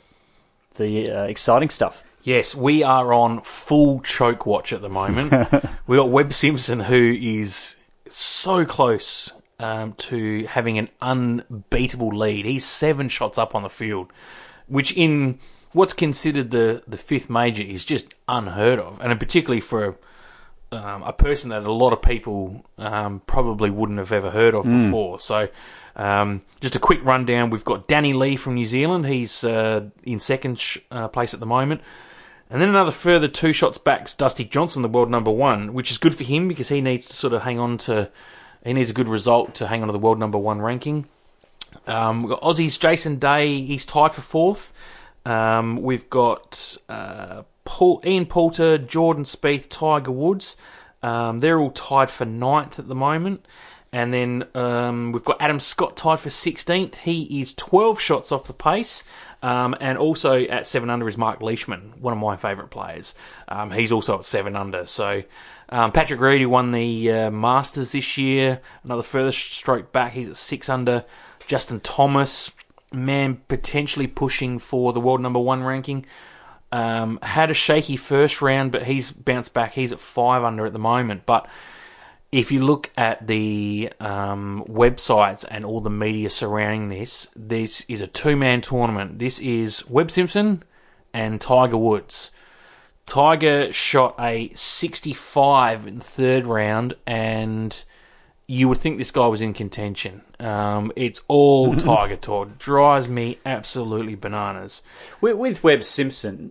the uh, exciting stuff. Yes, we are on full choke watch at the moment. we got Webb Simpson, who is so close um, to having an unbeatable lead. He's seven shots up on the field, which in what's considered the, the fifth major is just unheard of, and particularly for um, a person that a lot of people um, probably wouldn't have ever heard of mm. before. So, um, just a quick rundown: we've got Danny Lee from New Zealand. He's uh, in second sh- uh, place at the moment. And then another further two shots back, Dusty Johnson, the world number one, which is good for him because he needs to sort of hang on to, he needs a good result to hang on to the world number one ranking. Um, we've got Aussies Jason Day, he's tied for fourth. Um, we've got uh, Paul, Ian Poulter, Jordan Spieth, Tiger Woods. Um, they're all tied for ninth at the moment. And then um, we've got Adam Scott tied for 16th. He is 12 shots off the pace. Um, and also at 7 under is Mark Leishman, one of my favourite players. Um, he's also at 7 under. So um, Patrick Reed, who won the uh, Masters this year, another further stroke back. He's at 6 under. Justin Thomas, man, potentially pushing for the world number one ranking. Um, had a shaky first round, but he's bounced back. He's at 5 under at the moment. But if you look at the um, websites and all the media surrounding this, this is a two man tournament. This is Webb Simpson and Tiger Woods. Tiger shot a 65 in the third round, and you would think this guy was in contention. Um, it's all Tiger talk. Drives me absolutely bananas. With, with Webb Simpson,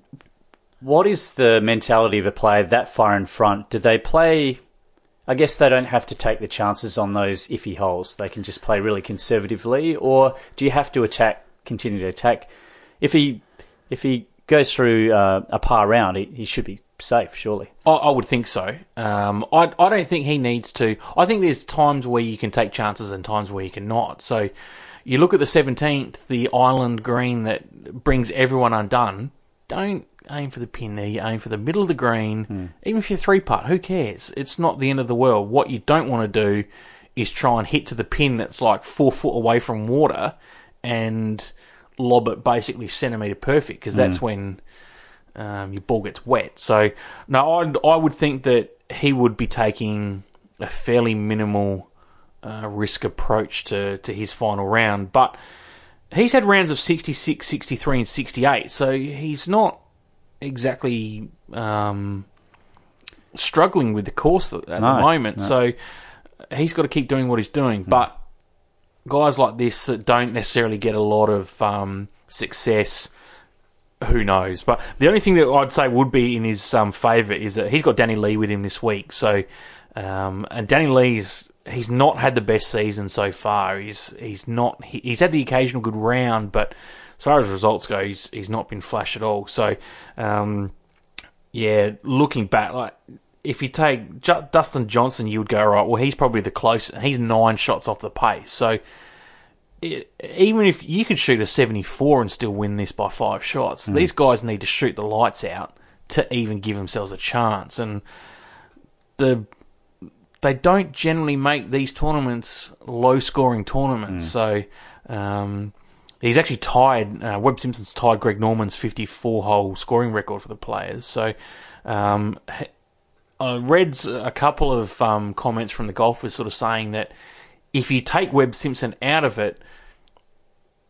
what is the mentality of a player that far in front? Do they play I guess they don't have to take the chances on those iffy holes. They can just play really conservatively, or do you have to attack, continue to attack? If he if he goes through uh, a par round, he, he should be safe, surely. I, I would think so. Um, I I don't think he needs to. I think there's times where you can take chances and times where you cannot. So you look at the 17th, the island green that brings everyone undone. Don't aim for the pin there, you aim for the middle of the green. Mm. Even if you're three putt, who cares? It's not the end of the world. What you don't want to do is try and hit to the pin that's like four foot away from water and lob it basically centimetre perfect because that's mm. when um, your ball gets wet. So, no, I'd, I would think that he would be taking a fairly minimal uh, risk approach to, to his final round. But he's had rounds of 66, 63, and 68, so he's not exactly um, struggling with the course at no, the moment. No. So he's got to keep doing what he's doing. Mm. But guys like this that don't necessarily get a lot of um, success, who knows? But the only thing that I'd say would be in his um, favour is that he's got Danny Lee with him this week. So, um, and Danny Lee's he's not had the best season so far. He's he's not he, he's had the occasional good round, but as far as results go, he's he's not been flash at all. So, um, yeah, looking back, like if you take J- Dustin Johnson, you would go right. Well, he's probably the closest. He's nine shots off the pace. So it, even if you could shoot a seventy-four and still win this by five shots, these guys need to shoot the lights out to even give themselves a chance. And the they don't generally make these tournaments low-scoring tournaments. So. Um, He's actually tied. Uh, Webb Simpson's tied Greg Norman's 54-hole scoring record for the players. So, um, I read a couple of um, comments from the golfers, sort of saying that if you take Webb Simpson out of it,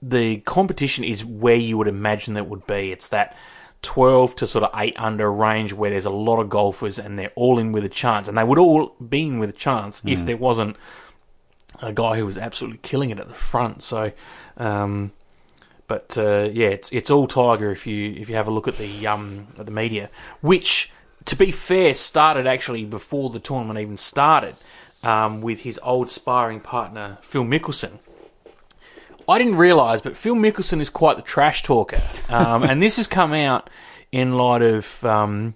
the competition is where you would imagine that would be. It's that 12 to sort of 8 under range where there's a lot of golfers and they're all in with a chance. And they would all be in with a chance if there wasn't a guy who was absolutely killing it at the front. So, um, but uh, yeah, it's it's all Tiger if you if you have a look at the um at the media, which to be fair started actually before the tournament even started, um, with his old sparring partner Phil Mickelson. I didn't realise, but Phil Mickelson is quite the trash talker, um, and this has come out in light of um,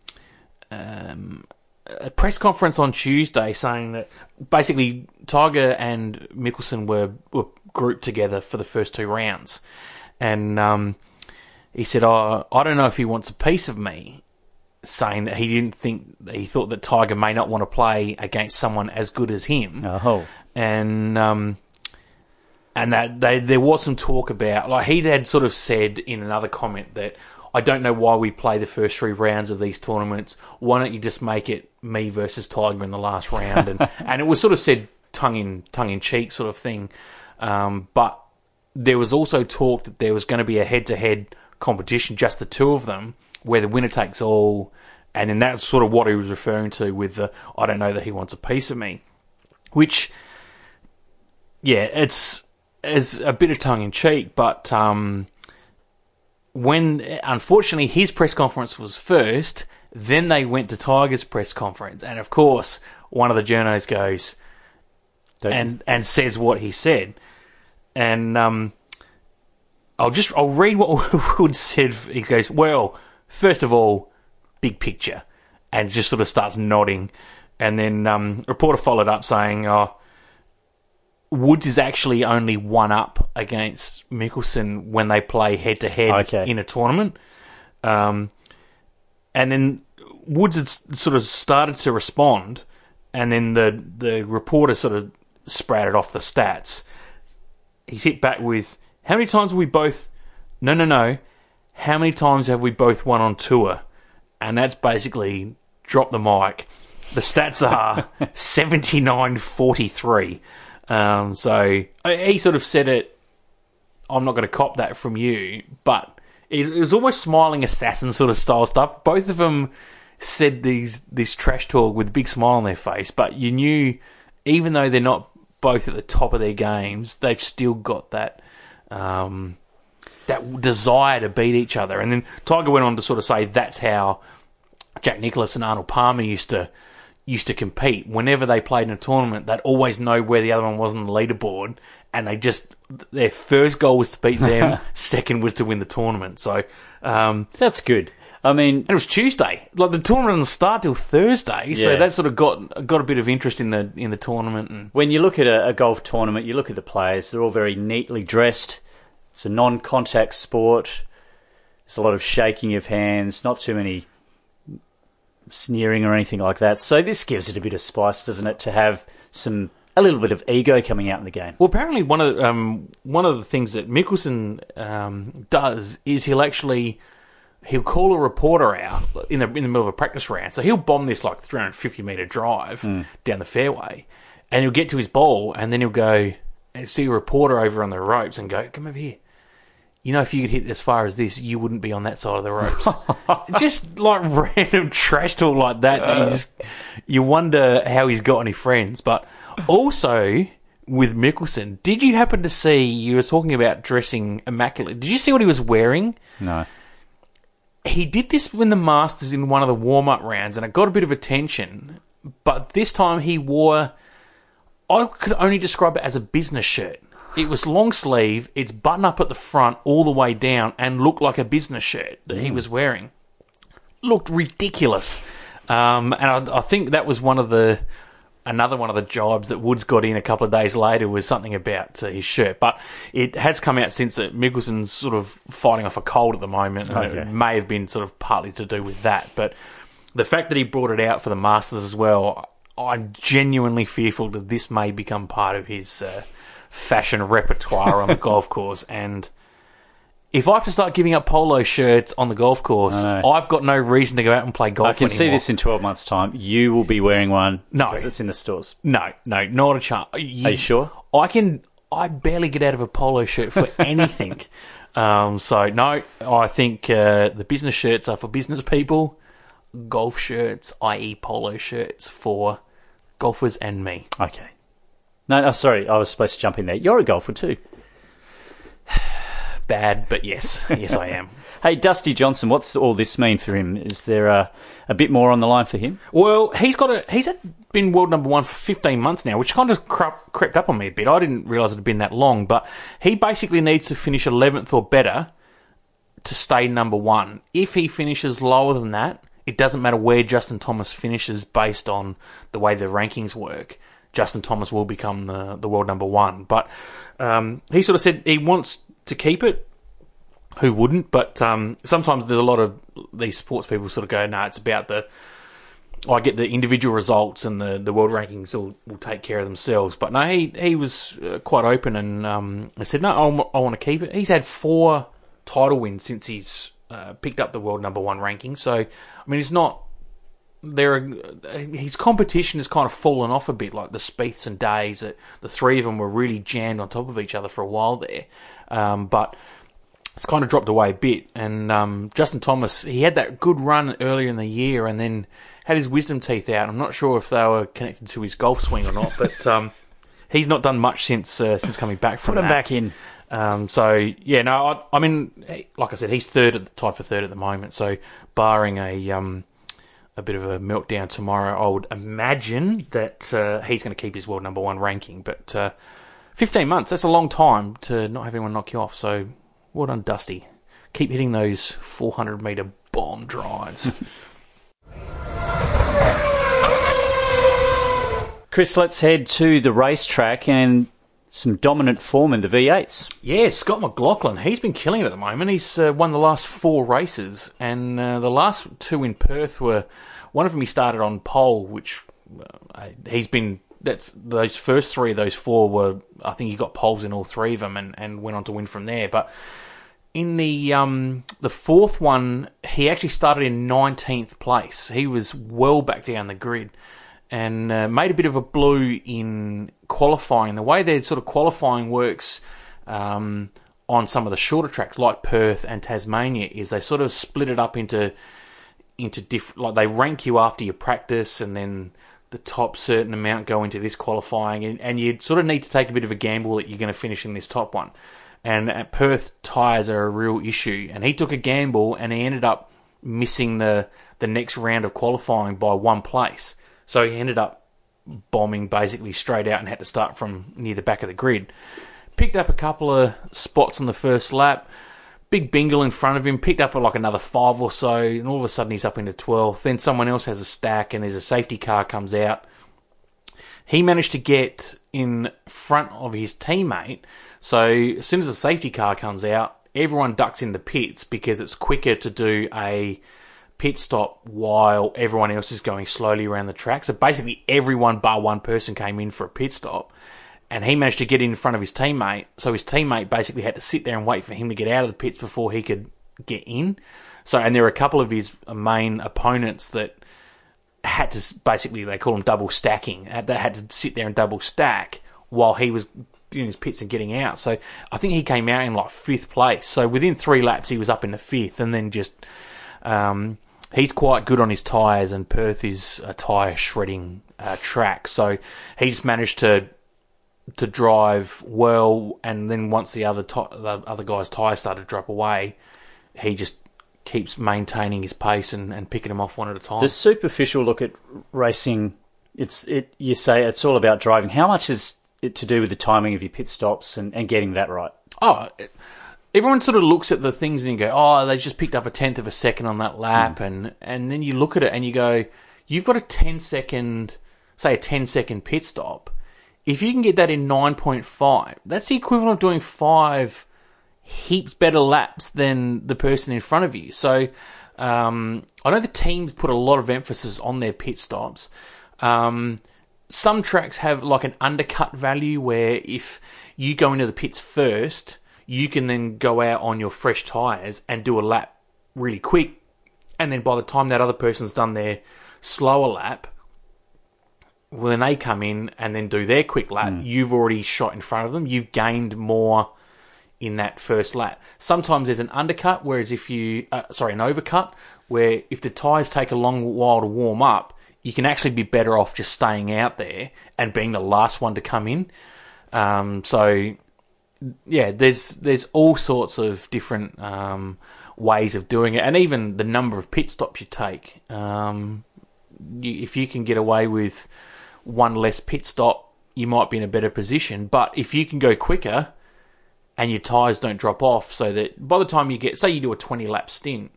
um, a press conference on Tuesday saying that basically Tiger and Mickelson were, were grouped together for the first two rounds, and um, he said, "Oh, I don't know if he wants a piece of me." Saying that he didn't think he thought that Tiger may not want to play against someone as good as him, Oh, and um, and that they, there was some talk about like he had sort of said in another comment that I don't know why we play the first three rounds of these tournaments. Why don't you just make it me versus Tiger in the last round? And and it was sort of said tongue in tongue in cheek sort of thing. Um, but there was also talk that there was going to be a head to head competition, just the two of them, where the winner takes all. And then that's sort of what he was referring to with the I don't know that he wants a piece of me, which yeah, it's it's a bit of tongue in cheek, but um, when unfortunately his press conference was first, then they went to Tiger's press conference, and of course one of the journos goes don't- and and says what he said, and um, I'll just I'll read what Wood said. He goes, "Well, first of all, big picture," and just sort of starts nodding, and then um, reporter followed up saying, "Oh." Woods is actually only one up against Mickelson when they play head to head Okay. in a tournament. Um, and then Woods had s- sort of started to respond, and then the the reporter sort of sprouted off the stats. He's hit back with, "How many times have we both? No, no, no. How many times have we both won on tour?" And that's basically drop the mic. The stats are seventy nine forty three. Um, so he sort of said it. I'm not going to cop that from you, but it, it was almost smiling assassin sort of style stuff. Both of them said these this trash talk with a big smile on their face, but you knew, even though they're not both at the top of their games, they've still got that um, that desire to beat each other. And then Tiger went on to sort of say that's how Jack Nicklaus and Arnold Palmer used to used to compete. Whenever they played in a tournament, they'd always know where the other one was on the leaderboard, and they just their first goal was to beat them, second was to win the tournament. So. Um, that's good. I mean, it was Tuesday. Like the tournament didn't start till Thursday, so that sort of got got a bit of interest in the in the tournament. And when you look at a, a golf tournament, you look at the players, they're all very neatly dressed. It's a non contact sport. There's a lot of shaking of hands, not too many sneering or anything like that. So this gives it a bit of spice, doesn't it, to have some a little bit of ego coming out in the game. Well, apparently one of um, one of the things that Mickelson um, does is he'll actually he'll call a reporter out in the in the middle of a practice round. So he'll bomb this like 350 meter drive down the fairway, and he'll get to his ball, and then he'll go and see a reporter over on the ropes and go, "Come over here." You know, if you could hit as far as this, you wouldn't be on that side of the ropes. just like random trash talk like that. that you, just, you wonder how he's got any friends. But also with Mickelson, did you happen to see? You were talking about dressing immaculate. Did you see what he was wearing? No. He did this when the Masters in one of the warm up rounds, and it got a bit of attention. But this time he wore I could only describe it as a business shirt. It was long sleeve, it's button up at the front all the way down, and looked like a business shirt that he was wearing. Looked ridiculous, um, and I, I think that was one of the another one of the jibes that Woods got in a couple of days later was something about uh, his shirt. But it has come out since that Mickelson's sort of fighting off a cold at the moment, and Okay. it may have been sort of partly to do with that. But the fact that he brought it out for the Masters as well, I'm genuinely fearful that this may become part of his uh, fashion repertoire on the golf course. And if I have to start giving up polo shirts on the golf course, I know. I've got no reason to go out and play golf. I can see anymore. this in 12 months' time. You will be wearing one. No. because it's in the stores. No, no, not a chance. Are you sure? I can. I barely get out of a polo shirt for anything. um, so no, I think uh, the business shirts are for business people. Golf shirts, i.e., polo shirts, for golfers and me. Okay. No, no, sorry. I was supposed to jump in there. You're a golfer too. Bad, but yes, yes, I am. Hey, Dusty Johnson, what's all this mean for him? Is there a, a bit more on the line for him? Well, he's got a he's had- been world number one for 15 months now, which kind of crep, crept up on me a bit. I didn't realise it had been that long, but he basically needs to finish 11th or better to stay number one. If he finishes lower than that, it doesn't matter where Justin Thomas finishes based on the way the rankings work. Justin Thomas will become the, the world number one. But um, he sort of said he wants to keep it. Who wouldn't? But um, sometimes there's a lot of these sports people sort of go, no, it's about the I get the individual results and the, the world rankings will, will take care of themselves. But no, he he was uh, quite open and um, I said, no, I, want to keep it. He's had four title wins since he's uh, picked up the world number one ranking. So, I mean, he's not. There, are, his competition has kind of fallen off a bit, like the Spieths and Days. That the three of them were really jammed on top of each other for a while there, um, but it's kind of dropped away a bit. And um, Justin Thomas, he had that good run earlier in the year, and then had his wisdom teeth out. I'm not sure if they were connected to his golf swing or not, but um, he's not done much since uh, since coming back from Put him that. back in. Um, so yeah, no, I, I mean, like I said, he's third at the tied for third at the moment. So barring a um, a bit of a meltdown tomorrow, I would imagine that uh, he's going to keep his world number one ranking. But uh, 15 months, that's a long time to not have anyone knock you off. So well done, Dusty. Keep hitting those 400 meter bomb drives. Chris, let's head to the racetrack and some dominant form in the V8s. Yeah, Scott McLaughlin. He's been killing it at the moment. He's uh, won the last four races, and uh, the last two in Perth were one of them. He started on pole, which uh, he's been. That's those first three of those four were. I think he got poles in all three of them, and, and went on to win from there. But in the um, the fourth one, he actually started in nineteenth place. He was well back down the grid, and uh, made a bit of a blue in qualifying. The way their sort of qualifying works um, on some of the shorter tracks, like Perth and Tasmania, is they sort of split it up into into different. Like they rank you after your practice, and then the top certain amount go into this qualifying, and, and you sort of need to take a bit of a gamble that you're going to finish in this top one. And at Perth, tyres are a real issue, and he took a gamble, and he ended up missing the the next round of qualifying by one place. So he ended up bombing basically straight out and had to start from near the back of the grid. Picked up a couple of spots on the first lap. Big Bingle in front of him picked up like another five or so, and all of a sudden he's up into 12th. Then someone else has a stack, and there's a safety car comes out. He managed to get in front of his teammate. So as soon as the safety car comes out, everyone ducks in the pits because it's quicker to do a pit stop while everyone else is going slowly around the track. So basically, everyone bar one person came in for a pit stop, and he managed to get in front of his teammate. So his teammate basically had to sit there and wait for him to get out of the pits before he could get in. So, and there were a couple of his main opponents that had to basically they call them double stacking. Uh, they had to sit there and double stack while he was doing his pits and getting out. So I think he came out in like fifth place. So within three laps he was up in the fifth, and then just um, he's quite good on his tyres, and Perth is a tyre shredding uh, track. So he's managed to to drive well, and then once the other ty- the other guy's tyres started to drop away, he just keeps maintaining his pace and, and picking them off one at a time. The superficial look at racing It's it. You say it's all about driving. How much is it to do with the timing of your pit stops and, and getting that right? Oh, it- everyone sort of looks at the things and you go, oh, they just picked up a tenth of a second on that lap, and and then you look at it and you go, you've got a 10 second, say a 10 second pit stop. If you can get that in 9.5, that's the equivalent of doing five heaps better laps than the person in front of you. So um, I know the teams put a lot of emphasis on their pit stops. Um, some tracks have like an undercut value where if you go into the pits first, you can then go out on your fresh tyres and do a lap really quick. And then by the time that other person's done their slower lap, when they come in and then do their quick lap, you've already shot in front of them. You've gained more in that first lap. Sometimes there's an undercut, whereas if you, uh, sorry, an overcut, where if the tyres take a long while to warm up, you can actually be better off just staying out there and being the last one to come in. Um, so, yeah, there's there's all sorts of different um, ways of doing it, and even the number of pit stops you take. Um, you, if you can get away with one less pit stop, you might be in a better position. But if you can go quicker, and your tyres don't drop off so that by the time you get, say you do a 20 lap stint,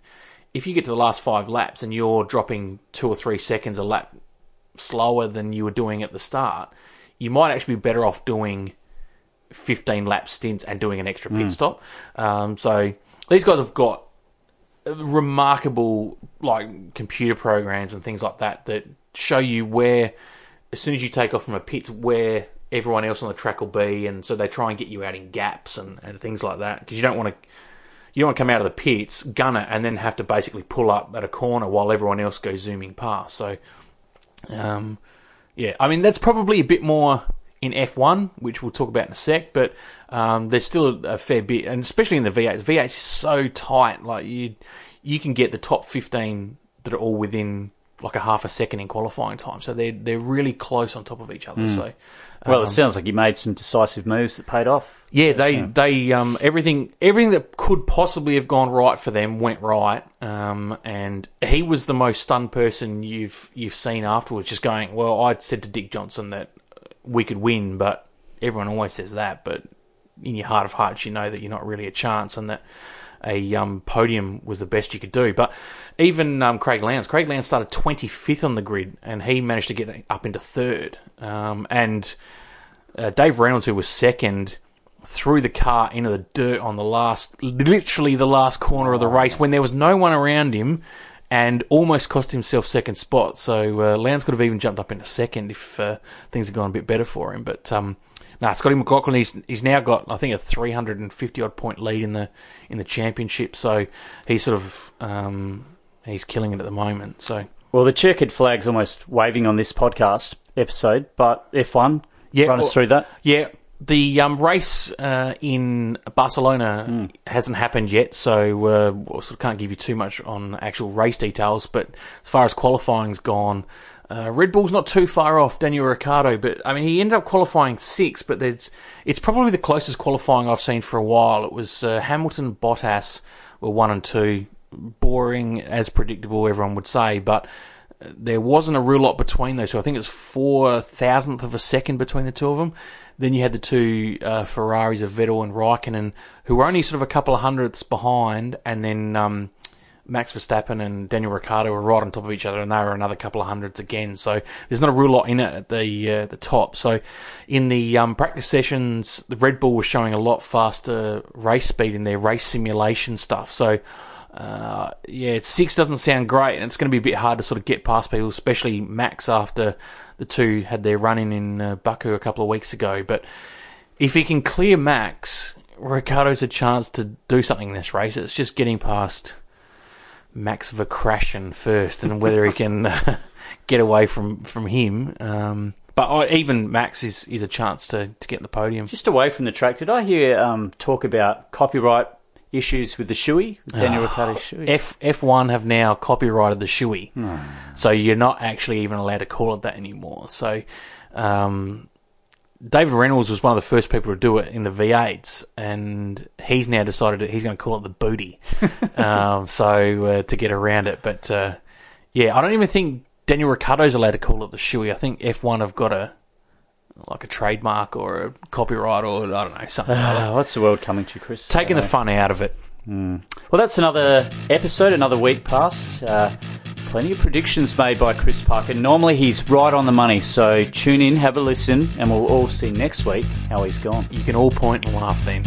if you get to the last five laps and you're dropping two or three seconds a lap slower than you were doing at the start, you might actually be better off doing 15 lap stints and doing an extra pit stop. Um, so these guys have got remarkable like computer programs and things like that that show you where as soon as you take off from a pit where everyone else on the track will be and so they try and get you out in gaps and, and things like that because you don't want to you don't want to come out of the pits gun it and then have to basically pull up at a corner while everyone else goes zooming past so um, yeah I mean that's probably a bit more in F1 which we'll talk about in a sec but um, there's still a, a fair bit and especially in the V8 V8 is so tight like you you can get the top 15 that are all within like a half a second in qualifying time so they're they're really close on top of each other so Well, it sounds like you made some decisive moves that paid off. yeah, they they um everything everything that could possibly have gone right for them went right. Um, and he was the most stunned person you've you've seen afterwards, just going, "Well, I said to Dick Johnson that we could win, but everyone always says that, but in your heart of hearts, you know that you're not really a chance, and that a um, podium was the best you could do." But even um, Craig Lowndes, Craig Lowndes started 25th on the grid, and he managed to get up into third. Um, and uh, Dave Reynolds, who was second, threw the car into the dirt on the last, literally the last corner of the race when there was no one around him and almost cost himself second spot. So uh, Lowndes could have even jumped up into second if uh, things had gone a bit better for him. But um, no, Scotty McLaughlin, he's he's now got I think a 350 odd point lead in the in the championship. So he's sort of um, he's killing it at the moment. So Well, the checkered flag's almost waving on this podcast episode, but F1, Yeah, run us well- through that. Yeah, the um, race uh, in Barcelona hasn't happened yet, so uh, sort of can't give you too much on actual race details. But as far as qualifying's gone, uh, Red Bull's not too far off Daniel Ricciardo. But I mean, he ended up qualifying sixth, but it's probably the closest qualifying I've seen for a while. It was uh, Hamilton, Bottas were one and two, boring as predictable, everyone would say, but there wasn't a real lot between those two. I think it's four thousandth of a second between the two of them. Then you had the two uh, Ferraris of Vettel and Raikkonen, who were only sort of a couple of hundredths behind, and then um, Max Verstappen and Daniel Ricciardo were right on top of each other, and they were another couple of hundredths again. So there's not a real lot in it at the uh, the top. So in the um, practice sessions, the Red Bull was showing a lot faster race speed in their race simulation stuff. So uh, yeah, six doesn't sound great, and it's going to be a bit hard to sort of get past people, especially Max after the two had their run in in uh, Baku a couple of weeks ago. But if he can clear Max, Ricciardo's a chance to do something in this race. It's just getting past Max Verkrashen first, and whether he can uh, get away from from him. Um, but uh, even Max is is a chance to to get the podium. Just away from the track, did I hear um, talk about copyright issues with the shoey, with Daniel Ricciardo's shoey? F F1 have now copyrighted the shoey, so you're not actually even allowed to call it that anymore. So, um, David Reynolds was one of the first people to do it in the V8s, and he's now decided that he's going to call it the booty. um, so uh, to get around it, but uh, yeah, I don't even think Daniel Ricciardo's allowed to call it the shoey. I think F1 have got a like a trademark or a copyright or I don't know something. Uh, what's the world coming to, Chris? Taking Uh, the fun out of it. Well, that's another episode, another week passed. Uh, plenty of predictions made by Chris Parker. Normally he's right on the money, so tune in, have a listen, and we'll all see next week how he's gone. You can all point and laugh then.